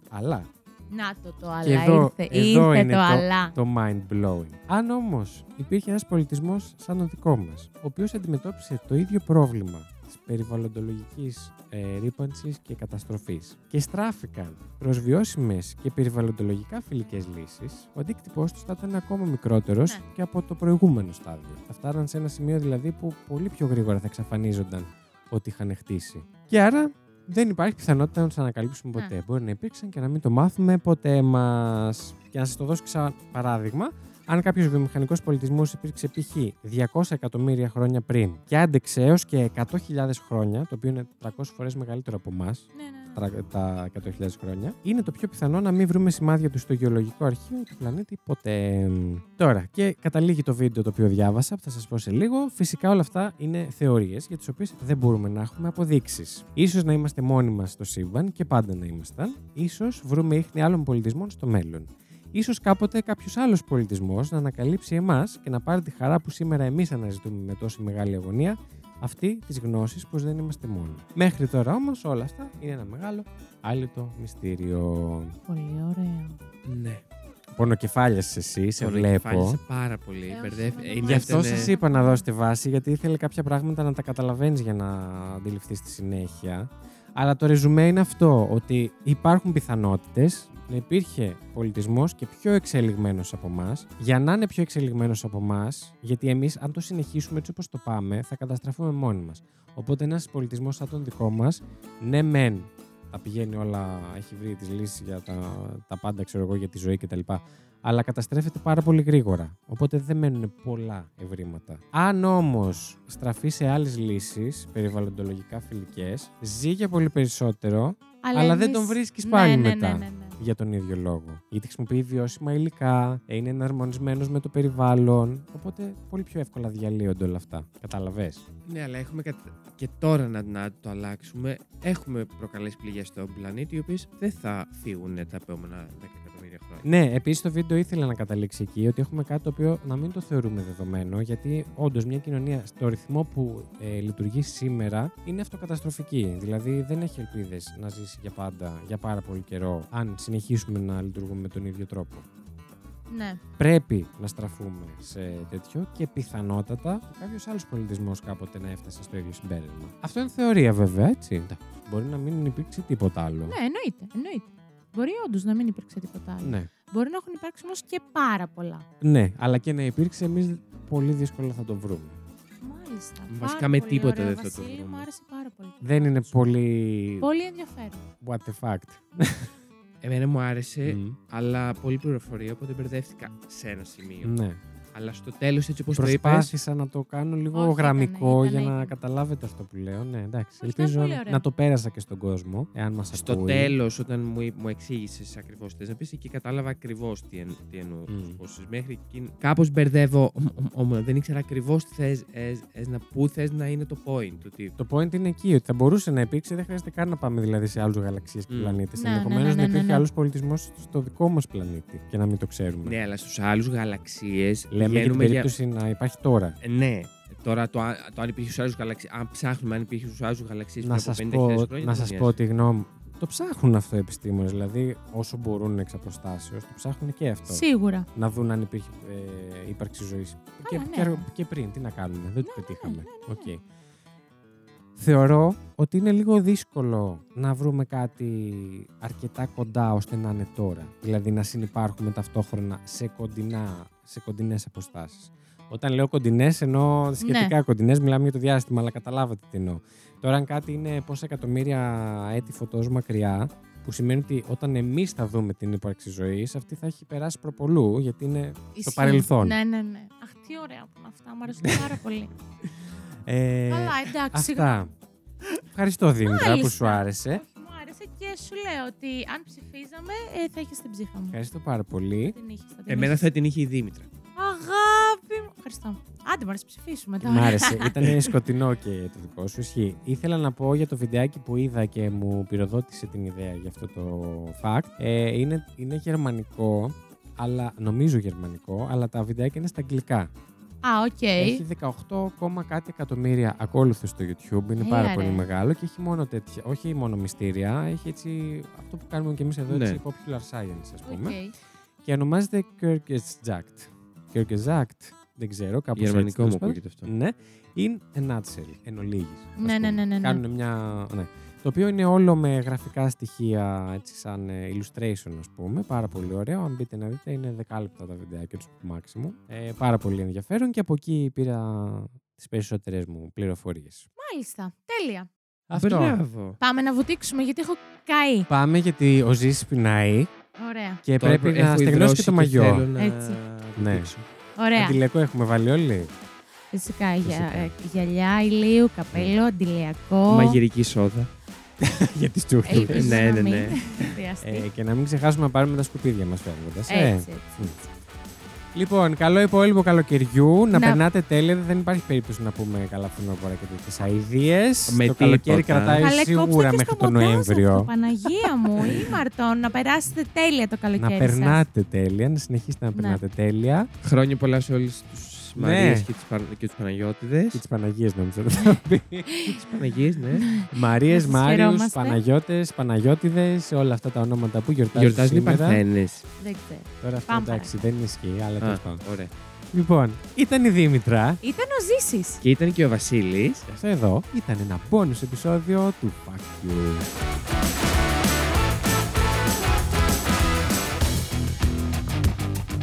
Αλλά Να το το αλλά και εδώ, ήρθε. εδώ ήρθε είναι το, το, αλλά. το mind blowing. Αν όμως υπήρχε ένας πολιτισμός σαν το δικό μας, ο οποίος αντιμετώπισε το ίδιο πρόβλημα της περιβαλλοντολογικής ε, ρήπανσης και καταστροφής και στράφηκαν προς βιώσιμες και περιβαλλοντολογικά φιλικές λύσεις, ο αντίκτυπός τους θα ήταν ακόμα μικρότερος Ναι. και από το προηγούμενο στάδιο. Θα φτάναν σε ένα σημείο δηλαδή που πολύ πιο γρήγορα θα εξαφανίζονταν ό,τι είχαν χτίσει. Και άρα δεν υπάρχει πιθανότητα να τους ανακαλύψουμε ποτέ. Ναι. Μπορεί να υπήρξαν και να μην το μάθουμε ποτέ μας. Και να σας το δώσω σαν παράδειγμα, αν κάποιος βιομηχανικός πολιτισμός υπήρξε π.χ. 200 εκατομμύρια χρόνια πριν και άντεξε έως και 100.000 χρόνια, το οποίο είναι 300 φορές μεγαλύτερο από εμάς, Ναι, ναι, ναι. τα 100.000 χρόνια, είναι το πιο πιθανό να μην βρούμε σημάδια του στο γεωλογικό αρχείο του πλανήτη ποτέ. Τώρα, και καταλήγει το βίντεο το οποίο διάβασα, που θα σας πω σε λίγο. Φυσικά όλα αυτά είναι θεωρίες για τις οποίες δεν μπορούμε να έχουμε αποδείξεις. σω να είμαστε μόνοι μας στο σύμπαν και πάντα να ήμασταν. Ίσως βρούμε ίχνη άλλων πολιτισμών στο μέλλον. Ίσως κάποτε κάποιος άλλος πολιτισμός να ανακαλύψει εμάς και να πάρει τη χαρά που σήμερα εμείς αναζητούμε με τόση μεγάλη αγωνία αυτή της γνώσης πως δεν είμαστε μόνοι. Μέχρι τώρα όμως όλα αυτά είναι ένα μεγάλο άλυτο μυστήριο. Πολύ ωραίο. Ναι. Πονοκεφάλιας εσύ, σε Πονοκεφάλισε βλέπω. πάρα πολύ. Ε, Μπερδεύει- όχι, ε, όχι. Γι' αυτό ήταν- σας είπα να δώσετε βάση, γιατί ήθελε κάποια πράγματα να τα καταλαβαίνεις για να αντιληφθείς τη συνέχεια. Αλλά το ρεζουμέ είναι αυτό, ότι υπάρχουν πιθανότητες να υπήρχε πολιτισμός και πιο εξελιγμένος από εμάς. Για να είναι πιο εξελιγμένος από εμάς, γιατί εμείς αν το συνεχίσουμε έτσι όπως το πάμε, θα καταστραφούμε μόνοι μας. Οπότε ένας πολιτισμός σαν τον δικό μας, ναι μεν, τα πηγαίνει όλα, έχει βρει τις λύσεις για τα, τα πάντα, ξέρω εγώ, για τη ζωή κτλ αλλά καταστρέφεται πάρα πολύ γρήγορα. Οπότε δεν μένουν πολλά ευρήματα. Αν όμως στραφεί σε άλλες λύσεις περιβαλλοντολογικά φιλικές, ζει για πολύ περισσότερο, αλλά, δεν εμείς- τον βρίσκεις Ναι, πάλι ναι, ναι, μετά. ναι, ναι. Για τον ίδιο λόγο. Γιατί χρησιμοποιεί βιώσιμα υλικά, είναι εναρμονισμένος με το περιβάλλον. Οπότε πολύ πιο εύκολα διαλύονται όλα αυτά. Κατάλαβες; Ναι, αλλά έχουμε κατα- και τώρα να, να το αλλάξουμε. Έχουμε προκαλέσει πληγές στον πλανήτη, οι οποίες δεν θα φύγουν τα επόμενα 10 εκατομμύρια χρόνια. Ναι, επίσης το βίντεο ήθελα να καταλήξει εκεί ότι έχουμε κάτι το οποίο να μην το θεωρούμε δεδομένο, γιατί όντως μια κοινωνία στο ρυθμό που ε, λειτουργεί σήμερα είναι αυτοκαταστροφική. Δηλαδή δεν έχει ελπίδες να ζήσει για πάντα, για πάρα πολύ καιρό, αν συνεχίσουμε να λειτουργούμε με τον ίδιο τρόπο. Ναι. Πρέπει να στραφούμε σε τέτοιο και πιθανότατα κάποιος άλλος πολιτισμός κάποτε να έφτασε στο ίδιο συμπέρασμα. Αυτό είναι θεωρία βέβαια, έτσι. Μπορεί να μην υπήρξε τίποτα άλλο. Ναι, εννοείται. εννοείται. Μπορεί όντως να μην υπήρξε τίποτα άλλο. ναι. Μπορεί να έχουν υπάρξει όμως και πάρα πολλά. Ναι, αλλά και να υπήρξε, εμείς πολύ δύσκολα θα το βρούμε. Μάλιστα. Βασικά Πάρα με πολύ τίποτα ωραίο, δεν θα το Βασίλη, βρούμε. Μου άρεσε πάρα πολύ. το Δεν είναι fact σου. πολύ. Πολύ ενδιαφέρον. What the fact. <laughs> Εμένα μου άρεσε, Μμ. αλλά πολύ πληροφορία, οπότε μπερδεύτηκα σε ένα σημείο. Ναι. Αλλά στο τέλος, έτσι όπως το είπε. Προσπάθησα να το κάνω λίγο Όχι, γραμμικό ήτανε, για να ήτανε. καταλάβετε αυτό που λέω. Ναι, εντάξει. Όχι, ήταν Ελπίζω πολύ ωραίο. να το πέρασα και στον κόσμο, εάν μας Στο ακούει. τέλος, όταν μου, μου εξήγησες ακριβώς τις θες να πεις, εκεί κατάλαβα ακριβώς τι, εν, τι εννοούσε. Μμ. Μέχρι εκεί. Κάπως μπερδεύω, όμω δεν ήξερα ακριβώς τι θες να πού θες να είναι το point του τύπου. Το point είναι εκεί, ότι θα μπορούσε να υπήρξε, δεν χρειάζεται καν να πάμε δηλαδή σε άλλους γαλαξίες και Μμ. πλανήτες. Ναι, Ενδεχομένως ναι, ναι, να ναι, υπήρχε ναι. άλλος πολιτισμός στο δικό μας πλανήτη και να μην το ξέρουμε. Ναι, αλλά στους άλλους γαλαξίες. Λέμε για την περίπτωση να υπάρχει τώρα. Ναι. Τώρα το, αν- το αν υπήρχε στους άλλου γαλαξίε. Αν ψάχνουμε αν υπήρχε στους άλλου γαλαξίες πριν Να από σας 50.000 πω, χρόνια. να δεν σας με πω νοιάζει. τη γνώμη μου. Το ψάχνουν αυτό οι επιστήμονες. Δηλαδή, όσο μπορούν εξ αποστάσεως, το ψάχνουν και αυτό. Σίγουρα. Να δουν αν υπήρχε ε, ύπαρξη ζωής. Και, ναι, και, ναι. και πριν, τι να κάνουμε, δεν το Ναι, πετύχαμε. ναι, ναι, ναι. Οκ. Θεωρώ ότι είναι λίγο δύσκολο να βρούμε κάτι αρκετά κοντά ώστε να είναι τώρα. Δηλαδή να συνεπάρχουμε ταυτόχρονα σε, κοντινά, σε κοντινές αποστάσεις. Όταν λέω κοντινές εννοώ σχετικά Ναι. κοντινές, μιλάμε για το διάστημα, αλλά καταλάβατε τι εννοώ. Τώρα αν κάτι είναι πόσα εκατομμύρια έτη φωτός μακριά, που σημαίνει ότι όταν εμείς θα δούμε την ύπαρξη ζωής, αυτή θα έχει περάσει προ πολλού, γιατί είναι στο Ισχύει. παρελθόν. Ναι, ναι, ναι. Αχ, τι ωραία που είναι αυτά. Μου αρέσουν πάρα πολύ. Ε, Καλά, εντάξει. Αυτά. Ευχαριστώ Δήμητρα που Μάλιστα. σου άρεσε. Όχι, μου άρεσε και σου λέω ότι αν ψηφίζαμε ε, θα είχες την ψήφα μου. Ευχαριστώ πάρα πολύ. Την είχες, θα την Εμένα είχες. θα την είχε η Δήμητρα. Αγάπη μου. Ευχαριστώ. Άντε, μου αρέσει ψηφίσουμε τώρα. Μ' άρεσε. <laughs> Ήταν σκοτεινό και το δικό σου. Ισχύει. Ήθελα να πω για το βιντεάκι που είδα και μου πυροδότησε την ιδέα για αυτό το fact. Ε, είναι, είναι γερμανικό, αλλά νομίζω γερμανικό, αλλά τα βιντεάκια είναι στα αγγλικά. Α, οκ. Έχει 18, κάτι εκατομμύρια ακόλουθους στο YouTube. Είναι Έλα, πάρα ρε. πολύ μεγάλο και έχει μόνο τέτοια, όχι μόνο μυστήρια, έχει έτσι αυτό που κάνουμε και εμείς εδώ, Ναι. έτσι, popular science ας πούμε. Οκ. Και ονομάζεται Kierkegaard. Kierkegaard, δεν ξέρω, κάπως Γερμανικό έτσι, μου τέλος ακούγεται αυτό. πάντων. Ναι, in a nutshell, εν ολίγοις, ας Ναι, ναι, πούμε. ναι, ναι, ναι. Κάνουν μια... Ναι. Το οποίο είναι όλο με γραφικά στοιχεία, έτσι σαν ε, illustration, ας πούμε. Πάρα πολύ ωραίο. Αν μπείτε να δείτε, είναι δεκάλεπτα τα βιντεάκια του maximum. Ε, πάρα πολύ ενδιαφέρον και από εκεί πήρα τις περισσότερες μου πληροφορίες. Μάλιστα. Τέλεια. Μπράβο. Πάμε να βουτήξουμε γιατί έχω καεί. Πάμε γιατί ο Ζήσης πεινάει Ωραία. και Τώρα πρέπει έχω να στεγνώσει υδρώσει και το μαγιό. θέλω να Έτσι. Ναι. δείξω. Ωραία. Αντιλιακό έχουμε βάλει όλοι. Φυσικά. Για, Φυσικά. ε, γυαλιά, ηλίου, καπέλο, αντιλιακό. Μαγειρική σόδα. <laughs> για τις τσούχλες. Ελπίζω Ναι, να ναι, μην ναι. χρειαστεί. Ε, και να μην ξεχάσουμε να πάρουμε τα σκουπίδια μας φεύγοντας. ε. Έτσι, έτσι. Λοιπόν, καλό υπόλοιπο καλοκαιριού. Να, Να- περνάτε τέλεια. Δεν υπάρχει περίπτωση να πούμε καλά φθινόπωρα και τέτοιες αειδίε. Με Το καλοκαίρι τίποτα. κρατάει Καλέ, σίγουρα κόψτε και μέχρι στο τον μοντάζ Νοέμβριο. αυτό, Παναγία μου, ή Μαρτών, να περάσετε τέλεια το καλοκαίρι Να σας. περνάτε τέλεια, να συνεχίσετε να Ναι. περνάτε τέλεια. Χρόνια πολλά σε όλους τους Ναι. Μαρίε και του Παν... και τους Παναγιώτηδε. Και τις Παναγίες νομίζω ότι θα πει. <laughs> Και τις Παναγίες, ναι. Μαρίες, Να σας Μάριους, χαιρόμαστε. Παναγιώτες, Παναγιώτηδε, όλα αυτά τα ονόματα που γιορτάζουν. Γιορτάζουν οι σήμερα. Παρθένες. Δεν ξέρω. Τώρα αυτό Πάμε εντάξει, δεν ισχύει, αλλά τέλος πάντων. Ωραία. Λοιπόν, ήταν η Δήμητρα. Ήταν ο Ζήσης. Και ήταν και ο Βασίλης. Και αυτό εδώ ήταν ένα bonus επεισόδιο του Fuck You.